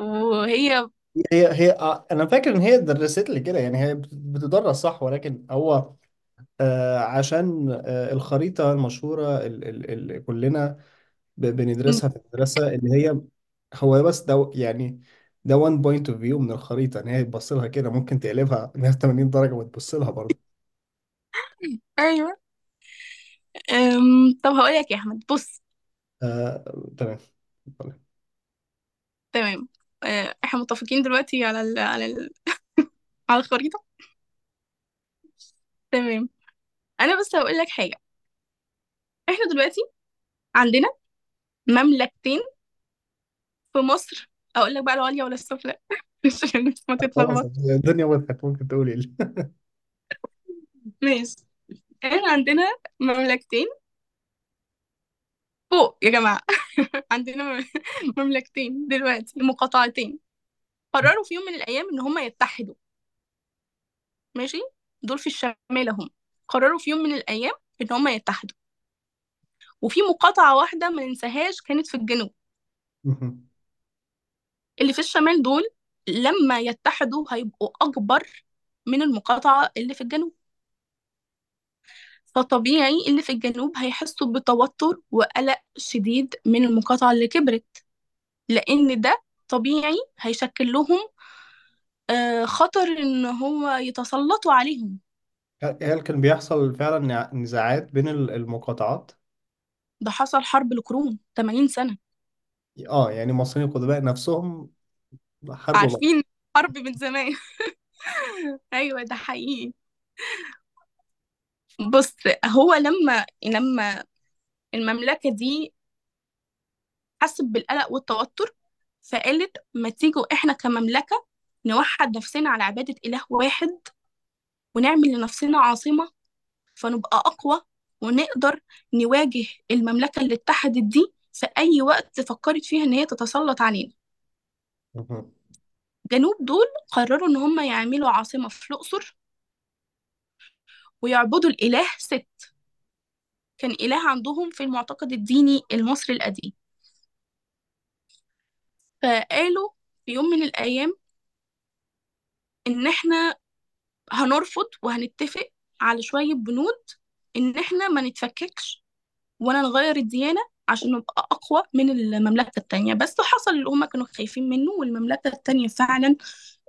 وهي هي هي آه، أنا فاكر إن هي درست لي كده يعني هي بت- بتدرس صح ولكن هو آه عشان آه الخريطة المشهورة اللي كلنا ب- بندرسها في المدرسة اللي هي هو بس ده يعني ده one point of view من الخريطة إن هي تبص لها كده ممكن تقلبها 180 درجة وتبص لها برضه. أيوه. أم... طب هقول لك يا أحمد بص. آه تمام. تمام. أه، إحنا متفقين دلوقتي على ال... على ال... على الخريطة؟ تمام. أنا بس هقول لك حاجة. إحنا دلوقتي عندنا مملكتين في مصر. أقول لك بقى العليا ولا السفلى عشان الناس ما خلاص تتلخبط. الدنيا وضحت ممكن تقولي إيه؟ ماشي. إحنا عندنا مملكتين. فوق يا جماعة. عندنا مم- مملكتين دلوقتي مقاطعتين قرروا في يوم من الأيام إن هم يتحدوا. ماشي؟ دول في الشمال هم قرروا في يوم من الأيام إن هم يتحدوا. وفي مقاطعة واحدة ما ننساهاش كانت في الجنوب. اللي في الشمال دول لما يتحدوا هيبقوا أكبر من المقاطعة اللي في الجنوب. فطبيعي اللي في الجنوب هيحسوا بتوتر وقلق شديد من المقاطعة اللي كبرت لأن ده طبيعي هيشكل لهم آه، خطر إن هو يتسلطوا عليهم. هل كان بيحصل فعلا نزاعات بين ال- المقاطعات؟ ده حصل حرب القرون 80 سنة. آه يعني المصريين القدماء نفسهم حاربوا بعض عارفين حرب من زمان. أيوه ده حقيقي. بص هو لما لما المملكة دي حست بالقلق والتوتر فقالت ما تيجوا إحنا كمملكة نوحد نفسنا على عبادة إله واحد ونعمل لنفسنا عاصمة فنبقى أقوى ونقدر نواجه المملكة اللي اتحدت دي في أي وقت فكرت فيها إن هي تتسلط علينا. مهم. جنوب دول قرروا إن هم يعملوا عاصمة في الأقصر ويعبدوا الإله ست. كان إله عندهم في المعتقد الديني المصري القديم. فقالوا في يوم من الأيام إن إحنا هنرفض وهنتفق على شوية بنود إن إحنا ما نتفككش ولا نغير الديانة عشان نبقى أقوى من المملكة التانية. بس حصل اللي هما كانوا خايفين منه والمملكة التانية فعلا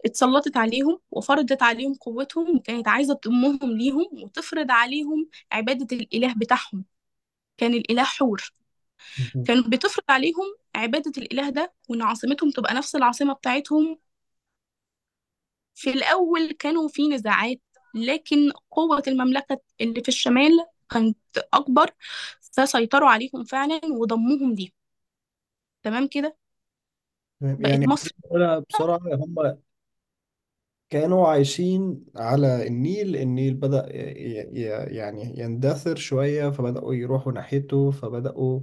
اتسلطت عليهم وفرضت عليهم قوتهم وكانت عايزة تضمهم ليهم وتفرض عليهم عبادة الإله بتاعهم. كان الإله حور. كانت بتفرض عليهم عبادة الإله ده وإن عاصمتهم تبقى نفس العاصمة بتاعتهم. في الأول كانوا في نزاعات لكن قوة المملكة اللي في الشمال كانت أكبر. فسيطروا عليهم فعلا وضموهم ليهم. تمام كده؟ بقت يعني مصر أنا بسرعة هم كانوا عايشين على النيل النيل بدأ ي- ي- يعني يندثر شوية فبدأوا يروحوا ناحيته فبدأوا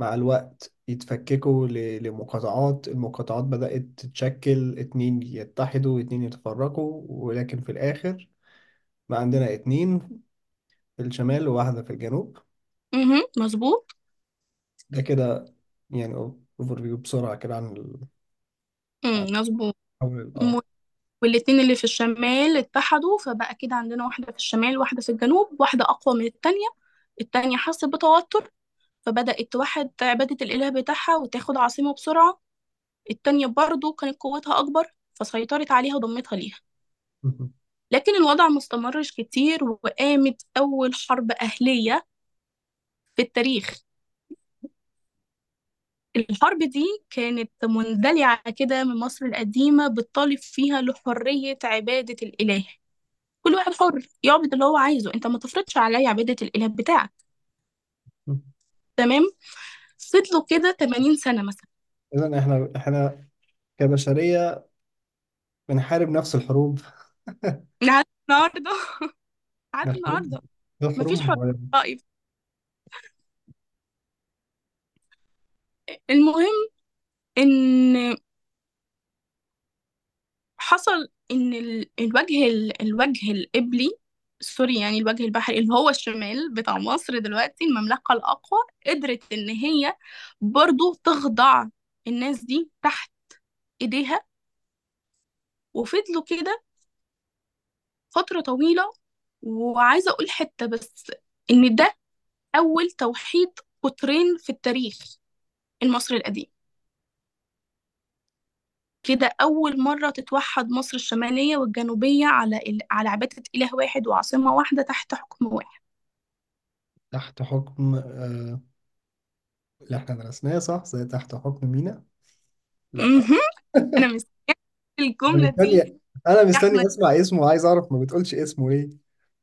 مع الوقت يتفككوا ل- لمقاطعات. المقاطعات بدأت تتشكل اتنين يتحدوا اتنين يتفرقوا ولكن في الآخر ما عندنا اتنين في الشمال وواحدة في الجنوب. مهم. مظبوط. ده كده يعني overview بسرعة كده عن ال... عن مم، مظبوط حول آه. والاتنين اللي في الشمال اتحدوا فبقى كده عندنا واحدة في الشمال واحدة في الجنوب واحدة أقوى من التانية. التانية حست بتوتر فبدأت توحد عبادة الإله بتاعها وتاخد عاصمة بسرعة. التانية برضو كانت قوتها أكبر فسيطرت عليها وضمتها ليها. مهم. لكن الوضع مستمرش كتير وقامت أول حرب أهلية في التاريخ. الحرب دي كانت مندلعة كده من مصر القديمة بتطالب فيها لحرية عبادة الإله. كل واحد حر يعبد اللي هو عايزه. أنت ما تفرضش عليا عبادة الإله بتاعك. تمام؟ فضلوا كده 80 سنة مثلا. إذا إحنا إحنا كبشرية بنحارب نفس الحروب. لحد النهاردة. لحد النهاردة. مفيش حرية الحروب رأي المهم إن حصل ال- الوجه ال- الوجه القبلي سوري يعني الوجه البحري اللي هو الشمال بتاع مصر دلوقتي المملكة الأقوى قدرت إن هي برضو تخضع الناس دي تحت إيديها. وفضلوا كده فترة طويلة. وعايزة أقول حتة بس إن ده أول توحيد قطرين في التاريخ. المصري القديم. كده أول مرة تتوحد مصر الشمالية والجنوبية على ال... على عبادة إله واحد وعاصمة واحدة تحت حكم واحد. تحت حكم آه، اللي إحنا درسناه صح؟ زي تحت حكم مينا؟ لا. مهم. أنا مستنية أنا الجملة دي. مستني أنا مستني أحمد. أسمع اسمه وعايز أعرف ما بتقولش اسمه ليه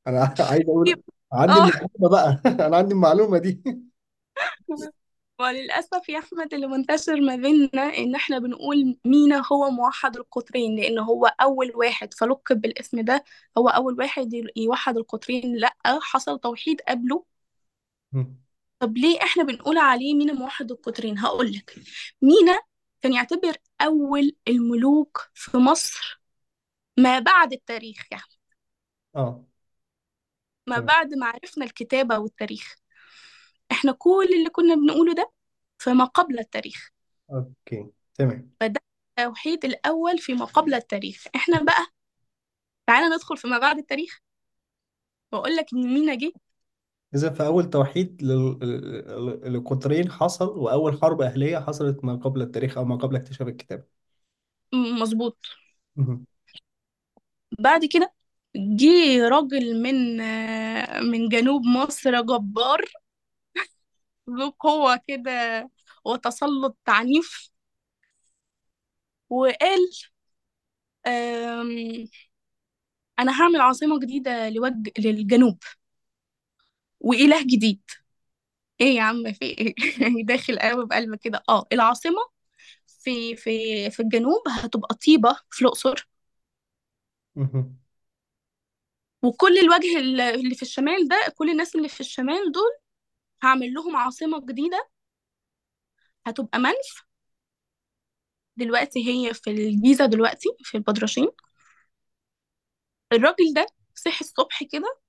أنا عايز أقول عندي آه. المعلومة بقى. أنا عندي المعلومة دي. وللأسف يا أحمد اللي منتشر ما بيننا إن إحنا بنقول مينا هو موحد القطرين لأن هو أول واحد فلقب بالاسم ده هو أول واحد يوحد القطرين. لأ حصل توحيد قبله. طب ليه إحنا بنقول عليه مينا موحد القطرين؟ هقولك مينا كان يعتبر أول الملوك في مصر ما بعد التاريخ يعني آه. ما تمام. بعد ما عرفنا الكتابة والتاريخ. إحنا كل اللي كنا بنقوله ده فما قبل التاريخ. أوكي تمام. فده التوحيد الأول فيما قبل التاريخ. إحنا بقى تعالى ندخل في ما بعد التاريخ. وأقول لك إن مينا جه. إذا فأول توحيد لل- لل- للقطرين حصل وأول حرب أهلية حصلت ما قبل التاريخ أو ما قبل اكتشاف الكتاب. م- مظبوط. مهم. بعد كده جه راجل من آه، من جنوب مصر جبار ذو قوة كده وتسلط عنيف وقال أم، أنا هعمل عاصمة جديدة لوج... للجنوب وإله جديد. إيه يا عم في إيه؟ داخل قوي بقلب كده. آه العاصمة في في في الجنوب هتبقى طيبة في الأقصر. مهم. وكل الوجه اللي في الشمال ده كل الناس اللي في الشمال دول هعمل لهم عاصمة جديدة؟ هتبقى منف. دلوقتي هي في الجيزة دلوقتي في البدرشين. الراجل ده صحي الصبح كده.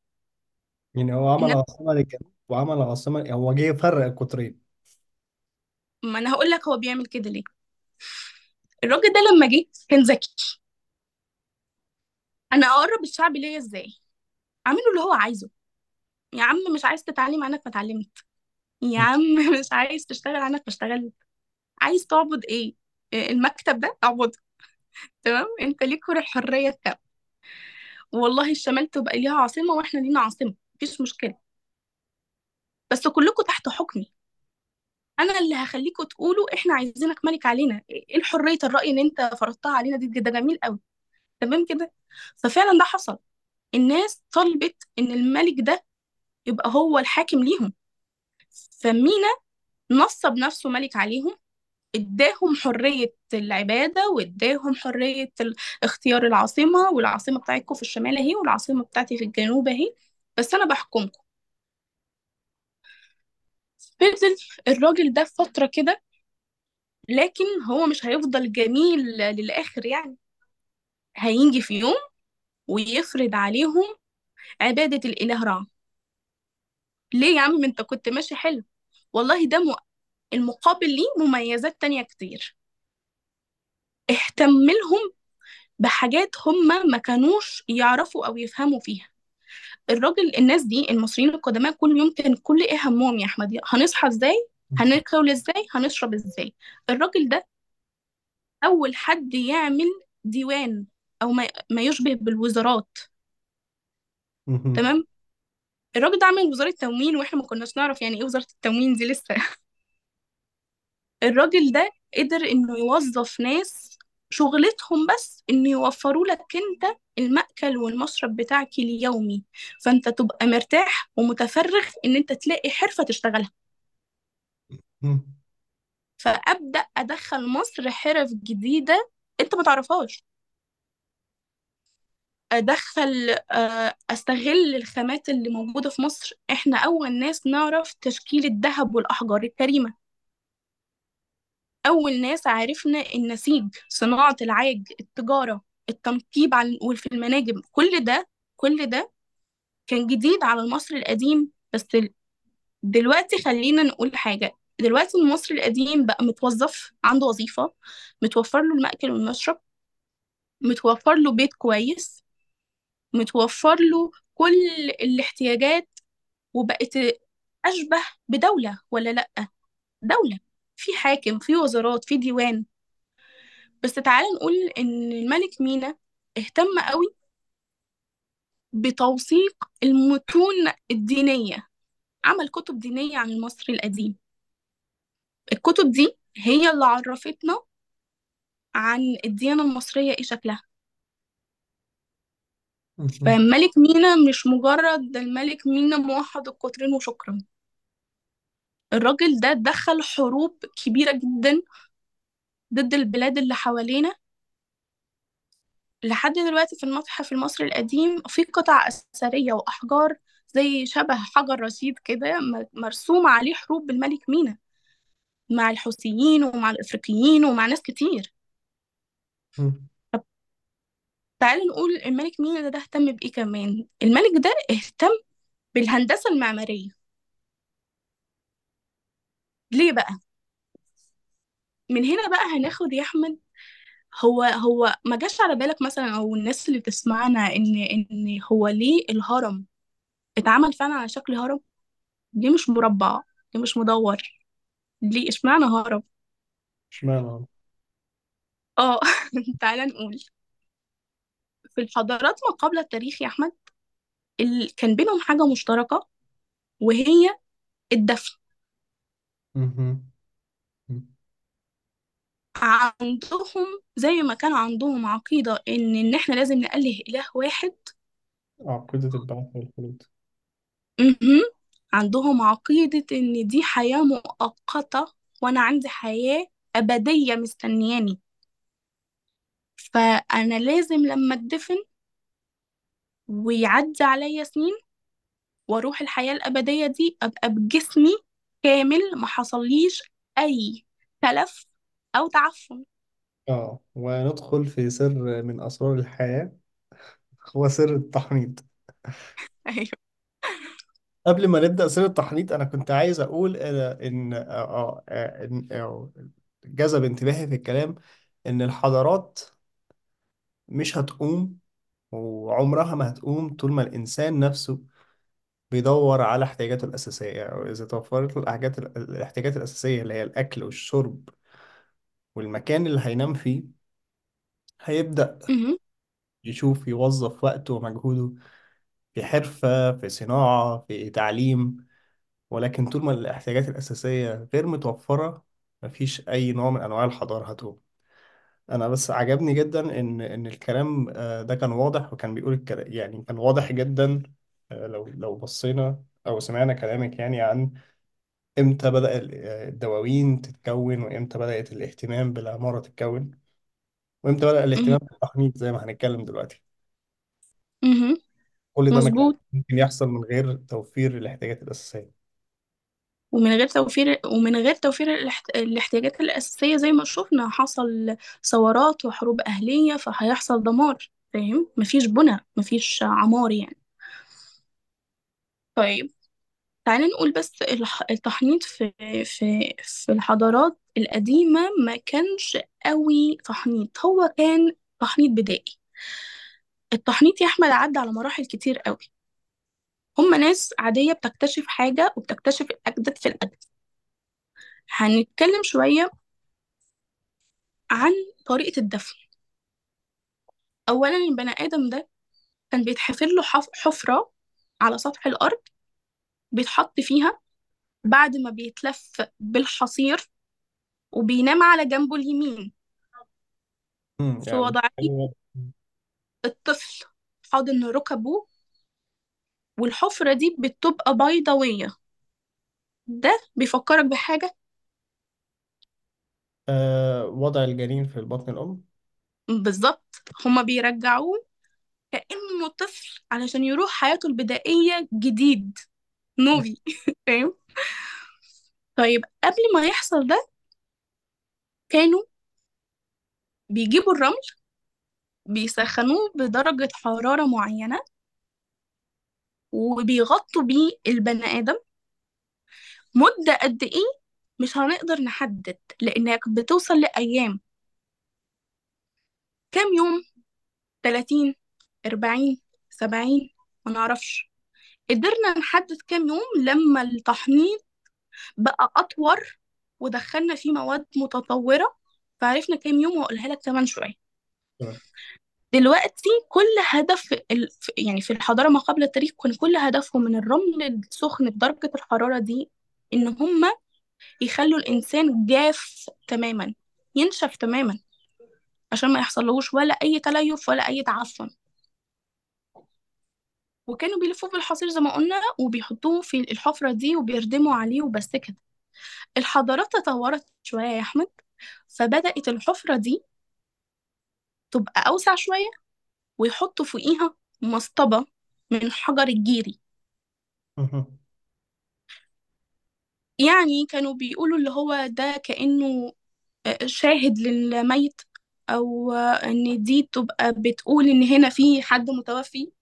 يعني هو عمل الناس عاصمة للجنوب وعمل عاصمة هو جه يفرق القطرين. ما أنا هقول لك هو بيعمل كده ليه. الراجل ده لما جه كان ذكي. أنا أقرب الشعب ليا إزاي؟ اعمله اللي هو عايزه. يا عم مش عايز تتعلم عنك ما اتعلمت. يا عم مش عايز تشتغل عنك ما اشتغلت عايز تعبد إيه؟ إيه المكتب ده اعبده. تمام؟ أنت ليك الحرية التامه والله الشمال تبقى ليها عاصمة وإحنا لينا عاصمة مفيش مشكلة. بس كلكم تحت حكمي. أنا اللي هخليكم تقولوا إحنا عايزينك ملك علينا. إيه الحرية؟ الرأي اللي أنت فرضتها علينا دي ده جميل قوي تمام كده؟ ففعلا ده حصل. الناس طلبت إن الملك ده يبقى هو الحاكم ليهم. فمينا نصب نفسه ملك عليهم اداهم حرية العبادة واداهم حرية اختيار العاصمة والعاصمة بتاعتكم في الشمال اهي والعاصمة بتاعتي في الجنوب اهي. بس أنا بحكمكم. فضل الراجل ده فترة كده لكن هو مش هيفضل جميل للآخر يعني. هيجي في يوم ويفرض عليهم عبادة الإله رع ليه يا عم؟ ما انت كنت ماشي حلو. والله ده م... المقابل ليه مميزات تانية كتير. اهتم لهم بحاجات هم ما كانوش يعرفوا أو يفهموا فيها. الراجل الناس دي المصريين القدماء كل يوم كان كل إيه همهم يا أحمد؟ هنصحى إزاي؟ هناكل إزاي؟ هنشرب إزاي؟ الراجل ده أول حد يعمل ديوان أو ما, ما يشبه بالوزارات. تمام؟ الراجل ده عمل وزارة تموين وإحنا ما كناش نعرف يعني إيه وزارة التموين دي لسه. الراجل ده قدر انه يوظف ناس شغلتهم بس انه يوفروا لك انت المأكل والمشرب بتاعك اليومي. فانت تبقى مرتاح ومتفرغ ان انت تلاقي حرفة تشتغلها. مهم. فأبدأ أدخل مصر حرف جديدة أنت ما تعرفهاش. أدخل آه، أستغل الخامات اللي موجودة في مصر. إحنا أول ناس نعرف تشكيل الذهب والأحجار الكريمة. أول ناس عرفنا النسيج صناعة العاج التجارة التنقيب وفي المناجم. كل ده كل ده كان جديد على المصري القديم. بس دلوقتي خلينا نقول حاجة. دلوقتي المصري القديم بقى متوظف عنده وظيفة متوفر له المأكل والمشرب متوفر له بيت كويس متوفر له كل الاحتياجات وبقت أشبه بدولة ولا لأ؟ دولة. في حاكم في وزارات في ديوان. بس تعالى نقول إن الملك مينا اهتم قوي بتوثيق المتون الدينية. عمل كتب دينية عن المصري القديم. الكتب دي هي اللي عرفتنا عن الديانة المصرية إيه شكلها. فملك مينا مش مجرد الملك مينا موحد القطرين وشكرا. الراجل ده دخل حروب كبيرة جدا ضد البلاد اللي حوالينا. لحد دلوقتي في المتحف المصري القديم في قطع أثرية وأحجار زي شبه حجر رشيد كده م- مرسوم عليه حروب الملك مينا مع الحوثيين ومع الإفريقيين ومع ناس كتير. تعالى نقول الملك مينا ده, ده اهتم بإيه كمان؟ الملك ده اهتم بالهندسة المعمارية. ليه بقى؟ من هنا بقى هناخد يا أحمد هو هو ما جاش على بالك مثلا أو الناس اللي بتسمعنا إن إن هو ليه الهرم اتعمل فعلا على شكل هرم؟ ليه مش مربع ليه مش مدور. ليه؟ اشمعنى هرم؟ اشمعنى آه تعالى نقول. في الحضارات ما قبل التاريخ يا أحمد ال... كان بينهم حاجة مشتركة وهي الدفن مهم. عندهم زي ما كان عندهم عقيدة إن إن إحنا لازم نأله إله واحد عقيدة البعث والخلود مهم. عندهم عقيدة إن دي حياة مؤقتة وأنا عندي حياة أبدية مستنياني فأنا لازم لما أدفن ويعدي عليا سنين وأروح الحياة الأبدية دي أبقى بجسمي كامل ما حصليش أي تلف أو تعفن. آه وندخل في سر من أسرار الحياة هو سر التحنيط. أيوه. قبل ما نبدأ سر التحنيط أنا كنت عايز أقول آه، إن آه، آه، إن آه، جذب انتباهي في الكلام إن الحضارات مش هتقوم وعمرها ما هتقوم طول ما الإنسان نفسه بيدور على احتياجاته الأساسية. أو إذا توفرت له الحاجات الاحتياجات الأساسية اللي هي الأكل والشرب والمكان اللي هينام فيه هيبدأ مهم. يشوف يوظف وقته ومجهوده في حرفة في صناعة في تعليم. ولكن طول ما الاحتياجات الأساسية غير متوفرة مفيش أي نوع من أنواع الحضارة هتقوم. أنا بس عجبني جدا إن إن الكلام آه، ده كان واضح وكان بيقول الكلام يعني كان واضح جدا آه، لو لو بصينا أو سمعنا كلامك يعني عن إمتى بدأ ال- آه، الدواوين تتكون وإمتى بدأت الاهتمام بالعمارة تتكون وإمتى بدأ مهم. الاهتمام بالتحنيط زي ما هنتكلم دلوقتي مهم. كل ده ما كان مظبوط ممكن يحصل من غير توفير الاحتياجات الأساسية ومن غير توفير ومن غير توفير الاحت... الاحتياجات الأساسية زي ما شفنا حصل ثورات وحروب أهلية فهيحصل دمار فاهم؟ مفيش بنى مفيش عمار يعني. طيب تعالى نقول بس. التحنيط في في في الحضارات القديمة ما كانش قوي تحنيط. هو كان تحنيط بدائي. التحنيط يا أحمد عدى على مراحل كتير قوي. هم ناس عادية بتكتشف حاجة وبتكتشف الأجدد في الأجدد هنتكلم شوية عن طريقة الدفن. أولا البني آدم ده كان بيتحفر له حف- حفرة على سطح الأرض بيتحط فيها بعد ما بيتلف بالحصير وبينام على جنبه اليمين. مم، في يعني وضعية الطفل حاضن ركبه والحفرة دي بتبقى بيضاوية. ده بيفكرك بحاجة؟ آه وضع الجنين في البطن الأم. بالظبط. هما بيرجعوه كأنه طفل علشان يروح حياته البدائية جديد. نوفي. فاهم؟ طيب قبل ما يحصل ده كانوا بيجيبوا الرمل بيسخنوه بدرجة حرارة معينة وبيغطوا بيه البني آدم. مدة قد إيه مش هنقدر نحدد لأنك بتوصل لأيام. كام يوم؟ 30 40 70 ما نعرفش. قدرنا نحدد كام يوم لما التحنيط بقى أطور ودخلنا فيه مواد متطورة. فعرفنا كام يوم وأقولها لك كمان شوية. دلوقتي كل هدف. يعني في الحضارة ما قبل التاريخ كان كل هدفهم من الرمل السخن بدرجة الحرارة دي إن هم يخلوا الإنسان جاف تماما ينشف تماما عشان ما يحصلهوش ولا أي تليف ولا أي تعفن وكانوا بيلفوه في الحصير زي ما قلنا وبيحطوه في الحفرة دي وبيردموا عليه وبس كده الحضارات تطورت شوية يا أحمد فبدأت الحفرة دي تبقى أوسع شوية ويحطوا فوقيها مصطبة من حجر الجيري. مهم. يعني كانوا بيقولوا اللي هو ده كأنه آه، شاهد للميت أو آه، إن دي تبقى بتقول إن هنا في حد متوفي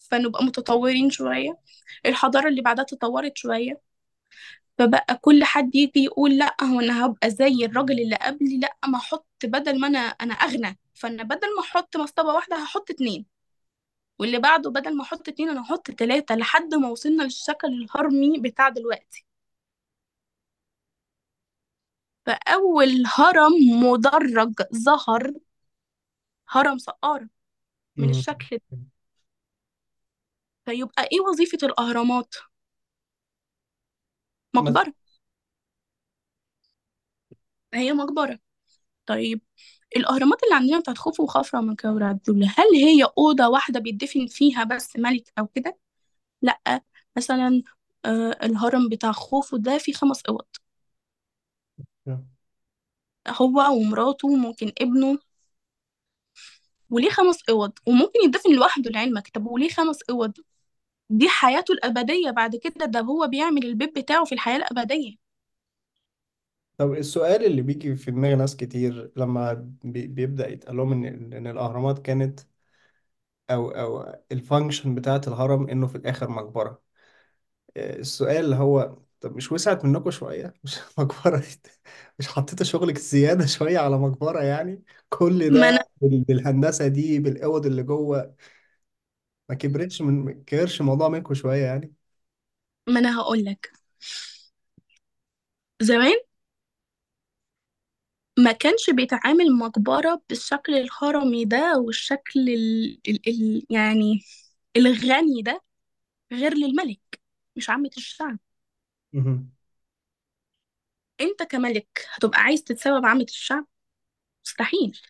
فنبقى متطورين شوية. الحضارة اللي بعدها تطورت شوية فبقى كل حد يجي يقول لأ هو أنا هبقى زي الراجل اللي قبلي لأ ما أحط بدل ما أنا أنا أغنى. فأنا بدل ما أحط مصطبة واحدة هحط اتنين. واللي بعده بدل ما أحط اتنين أنا هحط تلاتة لحد ما وصلنا للشكل الهرمي بتاع دلوقتي. فأول هرم مدرج ظهر هرم سقارة من مم. الشكل ده. فيبقى إيه وظيفة الأهرامات؟ مثلا مقبرة. هي مقبرة. طيب الأهرامات اللي عندنا بتاعت خوفو وخفرع من كورة دول هل هي أوضة واحدة بيدفن فيها بس ملك أو كده؟ لأ مثلا آه الهرم بتاع خوفو ده فيه خمس أوض. هو ومراته وممكن ابنه. وليه خمس أوض؟ وممكن يدفن لوحده لعلمك طب وليه خمس أوض؟ دي حياته الأبدية. بعد كده ده هو بيعمل البيت بتاعه في الحياة الأبدية. طب السؤال اللي بيجي في دماغ ناس كتير لما بي- بيبدأ يتقال لهم إن إن الأهرامات كانت أو أو الفانكشن بتاعت الهرم إنه في الآخر مقبرة. السؤال اللي هو طب مش وسعت منكم شوية؟ مش مقبرة. دي- مش حطيتوا شغلك زيادة شوية على مقبرة يعني؟ كل ما ده بال- بالهندسة دي بالأوض اللي جوه. ما كبرتش من ما كبرش الموضوع منكم شوية يعني؟ ما أنا هقول لك زمان ما كانش بيتعامل مقبرة بالشكل الهرمي ده والشكل ال... ال... ال... يعني الغني ده غير للملك مش عامة الشعب. مهم. انت كملك هتبقى عايز تتساوى بعامة الشعب؟ مستحيل.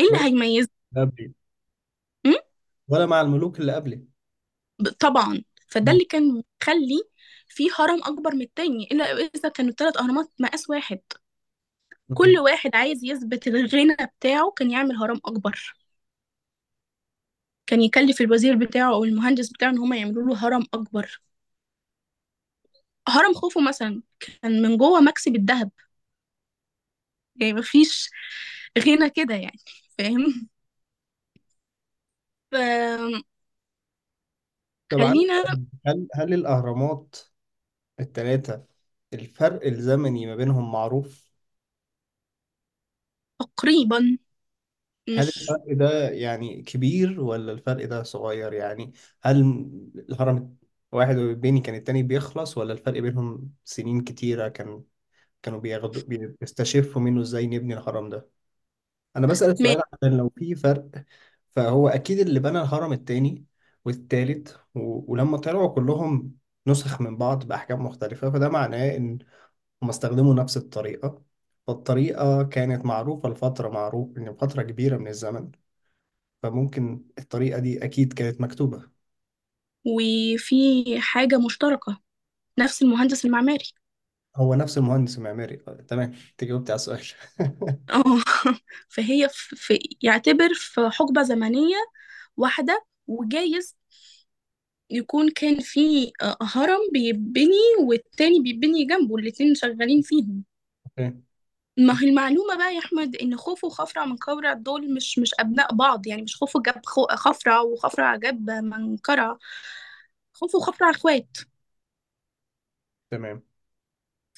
إيه اللي هيميزك؟ قبلي. م? ولا مع الملوك اللي قبلي. ب- طبعا. فده مم. اللي كان مخلي في هرم أكبر من التاني إلا إذا كانوا الثلاث أهرامات مقاس واحد. كل. واحد عايز يثبت الغنى بتاعه كان يعمل هرم أكبر كان يكلف الوزير بتاعه أو المهندس بتاعه إن هم يعملوا له هرم أكبر هرم خوفو مثلا كان من جوه مكسب الذهب يعني مفيش غنى كده يعني فاهم طب عندي فخلينا سؤال. هل هل الأهرامات التلاتة الفرق الزمني ما بينهم معروف تقريبا. هل مش الفرق ده يعني كبير ولا الفرق ده صغير؟ يعني هل الهرم واحد بيني كان التاني بيخلص ولا الفرق بينهم سنين كتيرة كان كانوا بياخدوا بيستشفوا منه إزاي نبني الهرم ده؟ أنا بسأل م- السؤال عشان لو في فرق فهو أكيد اللي بنى الهرم التاني والتالت و... ولما طلعوا كلهم نسخ من بعض بأحجام مختلفة فده معناه إن هم استخدموا نفس الطريقة. فالطريقة كانت معروفة لفترة معروف إن فترة كبيرة من الزمن. فممكن الطريقة دي أكيد كانت مكتوبة. وفي حاجة مشتركة نفس المهندس المعماري. هو نفس المهندس المعماري. آه، تمام. أنت جاوبت على السؤال. آه. فهي في في- يعتبر في حقبة زمنية واحدة وجايز يكون كان في آه، هرم بيبني والتاني بيبني جنبه الاتنين شغالين فيهم. okay. ما هي المعلومة بقى يا أحمد إن خوفو وخفرع منقرع دول مش مش أبناء بعض يعني مش خوفو جاب خو خفرع وخفرع جاب منقرع خوفو وخفرع إخوات. تمام.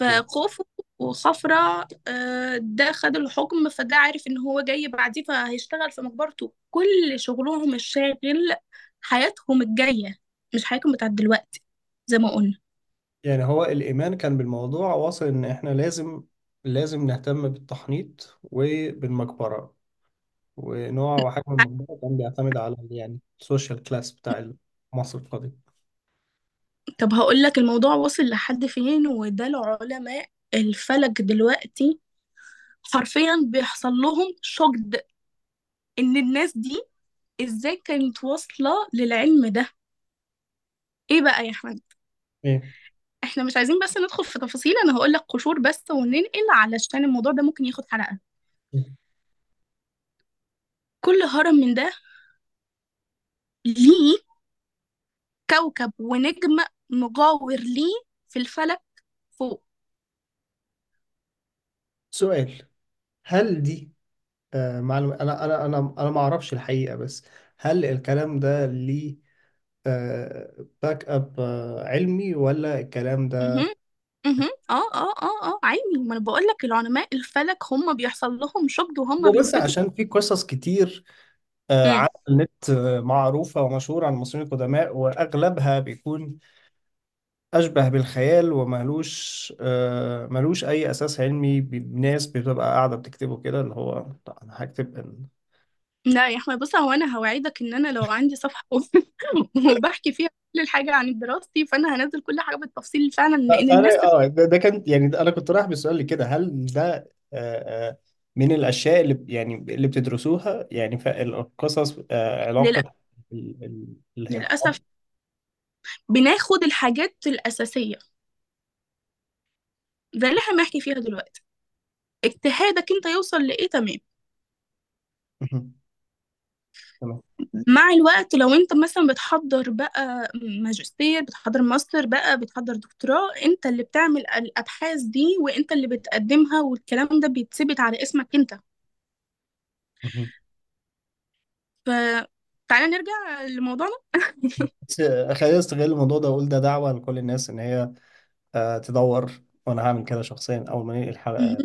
okay فخوفو وخفرع آه، ده خد الحكم فده عارف إن هو جاي بعديه فهيشتغل في مقبرته. كل شغلهم الشاغل حياتهم الجاية مش حياتهم بتاعت دلوقتي زي ما قلنا. يعني هو الإيمان كان بالموضوع واصل إن إحنا لازم لازم نهتم بالتحنيط وبالمقبرة. ونوع وحجم المقبرة كان بيعتمد على يعني ال social class بتاع مصر القديم طب هقول لك الموضوع وصل لحد فين وده العلماء الفلك دلوقتي حرفيا بيحصل لهم shocked إن الناس دي إزاي كانت واصلة للعلم ده؟ إيه بقى يا أحمد؟ إيه؟ إحنا مش عايزين بس ندخل في تفاصيل أنا هقول لك قشور بس وننقل علشان الموضوع ده ممكن ياخد حلقة. كل هرم من ده ليه كوكب ونجم مجاور ليه في الفلك فوق. سؤال هل دي آه معلومة أنا أنا أنا أنا ما أعرفش الحقيقة بس هل الكلام ده ليه باك أب آه علمي ولا الكلام ده مهم. مهم. آه آه آه آه علمي ما أنا بقول لك العلماء الفلك هم بيحصل لهم شوكد وهم هو بس بيدرسوا عشان في قصص كتير آه مم. على النت آه معروفة ومشهورة عن المصريين القدماء وأغلبها بيكون أشبه بالخيال وملوش آه ملوش أي أساس علمي بالناس بتبقى قاعدة بتكتبه كده اللي هو أنا هكتب إن لا يا أحمد بص هو أنا هوعدك إن أنا لو عندي صفحة وبحكي فيها كل الحاجة عن دراستي فأنا هنزل كل حاجة بالتفصيل فعلا لا، لأن الناس أنا تبقى أه ده, ده كان يعني ده أنا كنت رايح بالسؤال لكده هل ده آه، آه، من الأشياء اللي ب- يعني اللي بتدرسوها؟ يعني القصص آه، للأ- علاقة ال- ال- للأسف الهجرات بناخد الحاجات الأساسية. زي اللي إحنا بنحكي فيها دلوقتي. اجتهادك أنت يوصل لإيه؟ تمام. تمام. مع الوقت لو انت مثلا بتحضر بقى ماجستير بتحضر ماستر بقى بتحضر دكتوراه انت اللي بتعمل الأبحاث دي وانت اللي بتقدمها والكلام ده بيتثبت على اسمك انت. مهم. فتعالى نرجع لموضوعنا. بس خلينا نستغل الموضوع ده وأقول ده دعوة لكل الناس إن هي آه، تدور وأنا هعمل كده شخصيا أول ما ننقل الحلقة.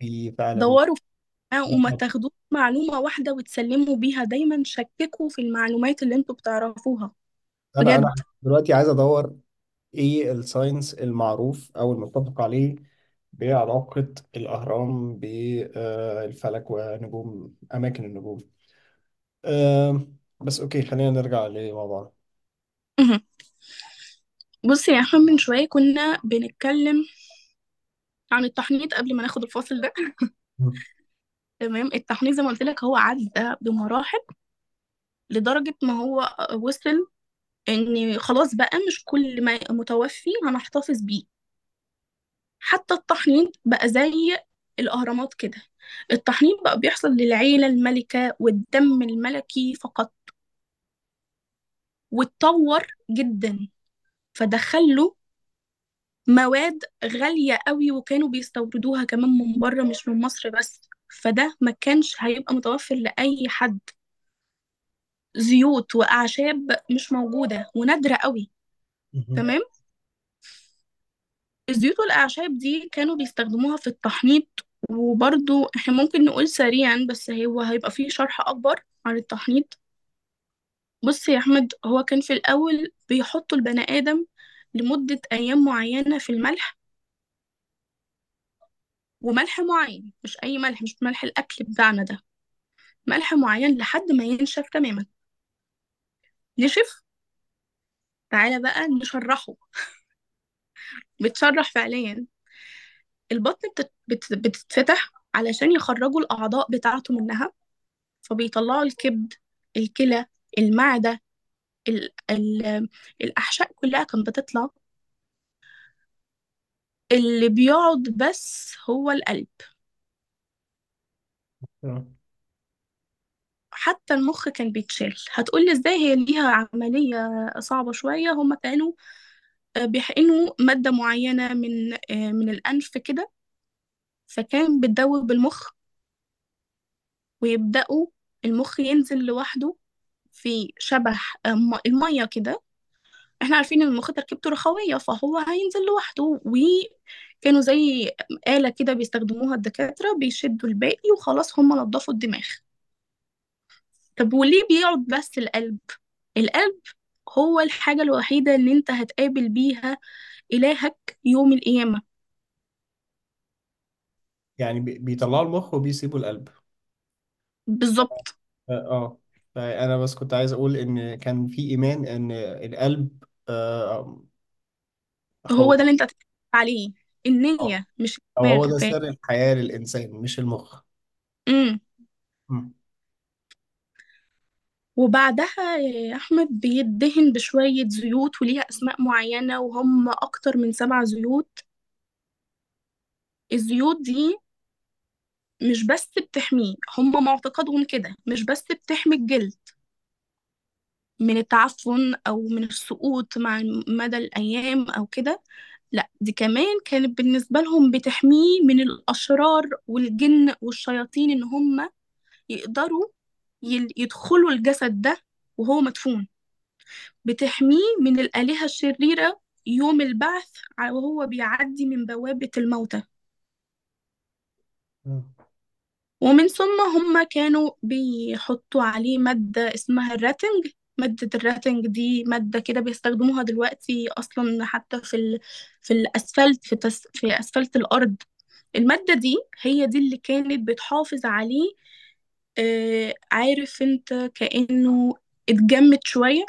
في فعلا دوروا. وما تاخدوش معلومة واحدة وتسلموا بيها. دايما شككوا في المعلومات اللي أنتوا بتعرفوها. أنا بجد. دلوقتي عايز أدور إيه الساينس المعروف أو المتفق عليه بعلاقة الأهرام بالفلك ونجوم أماكن النجوم. أه بس أوكي خلينا نرجع لموضوعنا. مهم. بصي يا أحمد من شوية كنا بنتكلم عن التحنيط قبل ما ناخد الفاصل ده. تمام؟ التحنيط زي ما قلت لك هو عدى بمراحل لدرجة ما هو وصل إن خلاص بقى مش كل ما متوفي هنحتفظ بيه. حتى التحنيط بقى زي الأهرامات كده. التحنيط بقى بيحصل للعيلة الملكة والدم الملكي فقط. واتطور جدا. فدخلوا مواد غالية قوي وكانوا بيستوردوها كمان من بره مش من مصر بس. فده ما كانش هيبقى متوفر لأي حد. زيوت وأعشاب مش موجودة ونادرة قوي. مهم. تمام؟ الزيوت والأعشاب دي كانوا بيستخدموها في التحنيط وبرضو إحنا ممكن نقول سريعا بس هو هيبقى فيه شرح أكبر عن التحنيط. بص يا أحمد هو كان في الأول بيحطوا البني آدم لمدة أيام معينة في الملح وملح معين مش أي ملح مش ملح الأكل بتاعنا ده. ملح معين لحد ما ينشف تماما. نشف؟ تعالى بقى نشرحه. بتشرح فعليا. البطن بتت... بت... بتتفتح علشان يخرجوا الأعضاء بتاعته منها فبيطلعوا الكبد الكلى المعدة ال... ال... الأحشاء كلها كانت بتطلع اللي بيقعد بس هو القلب. تمام. حتى المخ كان بيتشال. هتقولي إزاي هي ليها عملية صعبة شوية؟ هما كانوا آه، بيحقنوا مادة معينة من آه، من الأنف كده فكان بتدوب المخ ويبدأوا المخ ينزل لوحده في شبه آه، م- المية كده. إحنا عارفين ان المخ تركيبته رخوية فهو هينزل لوحده وكانوا زي آلة كده بيستخدموها الدكاترة بيشدوا الباقي وخلاص هم نضفوا الدماغ. طب وليه بيقعد بس القلب؟ القلب هو الحاجة الوحيدة اللي انت هتقابل بيها إلهك يوم القيامة. يعني بي- بيطلعوا المخ وبيسيبوا القلب. بالظبط. آه آه. فأنا بس كنت عايز أقول إن كان في إيمان إن القلب آه هو هو ده اللي انت هتتكلم عليه. النية مش أو هو الدماغ ده فاهم؟ سر الحياة للإنسان مش المخ. امم مم. وبعدها يا أحمد بيدهن بشوية زيوت وليها أسماء معينة وهم أكتر من سبع زيوت. الزيوت دي مش بس بتحميه هم معتقدهم كده مش بس بتحمي الجلد. من التعفن أو من السقوط مع مدى الأيام أو كده لأ دي كمان كانت بالنسبة لهم بتحميه من الأشرار والجن والشياطين إن هم يقدروا يدخلوا الجسد ده وهو مدفون بتحميه من الآلهة الشريرة يوم البعث وهو بيعدي من بوابة الموتى. ومن ثم هم كانوا بيحطوا عليه مادة اسمها الراتنج مادة الراتنج دي مادة كده بيستخدموها دلوقتي أصلا حتى في ال... في الأسفلت في, تس... في أسفلت الأرض. المادة دي هي دي اللي كانت بتحافظ عليه آه عارف أنت كأنه اتجمد شوية؟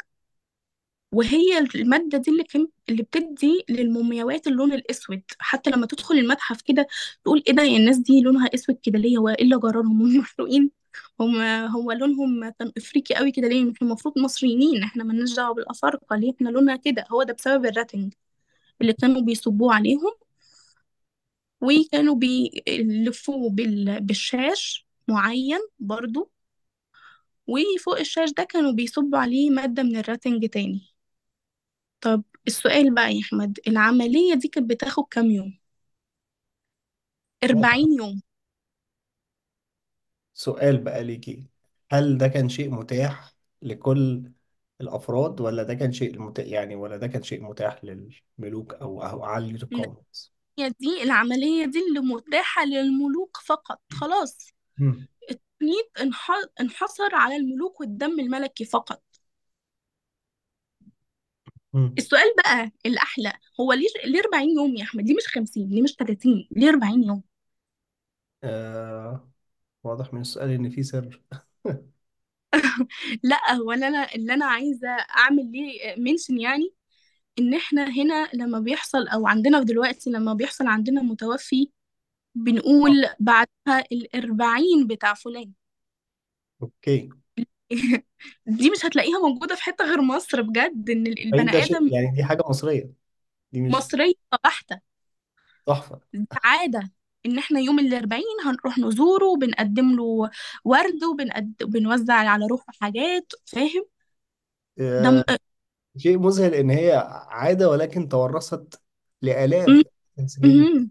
وهي المادة دي اللي كان اللي بتدي للمومياوات اللون الأسود. حتى لما تدخل المتحف كده تقول إيه ده الناس دي لونها أسود كده ليه؟ هو إيه اللي جرالهم؟ هم محروقين هم هو لونهم كان إفريقي قوي كده ليه؟ إحنا المفروض مصريين إحنا مالناش دعوة بالأفارقة ليه؟ إحنا لونها كده هو ده بسبب الراتنج اللي كانوا بيصبوه عليهم. وكانوا بيلفوه بال... بالشاش معين برضو. وفوق الشاش ده كانوا بيصبوا عليه مادة من الراتنج تاني. طب السؤال بقى يا أحمد العملية دي كانت بتاخد كام يوم؟ 40 يوم. سؤال بقى ليكي هل ده كان شيء متاح لكل الأفراد ولا ده كان شيء متاح يعني ولا ده كان شيء متاح للملوك أو أو عالية لا القوم بس؟ هي دي العملية دي اللي متاحة للملوك فقط خلاص مم. انح- انحصر على الملوك والدم الملكي فقط مم. السؤال بقى الأحلى هو ليه ليه 40 يوم يا أحمد؟ ليه مش 50؟ ليه مش 30؟ ليه 40 يوم؟ آه واضح من السؤال إن في سر. لا هو اللي أنا اللي أنا عايزة أعمل ليه mention يعني إن إحنا هنا لما بيحصل أو عندنا دلوقتي لما بيحصل عندنا متوفي بنقول بعدها الاربعين بتاع فلان. okay. دي مش هتلاقيها موجودة في حتة غير مصر بجد إن ال- أي البني ده شيء آدم يعني دي حاجة مصرية. دي مش مصرية بحته تحفة. دي عادة. إن إحنا يوم الأربعين هنروح نزوره وبنقدم له ورد وبنقد... وبنوزع على روحه حاجات فاهم ده م... آه شيء مذهل إن هي عادة ولكن تورثت م... لآلاف السنين.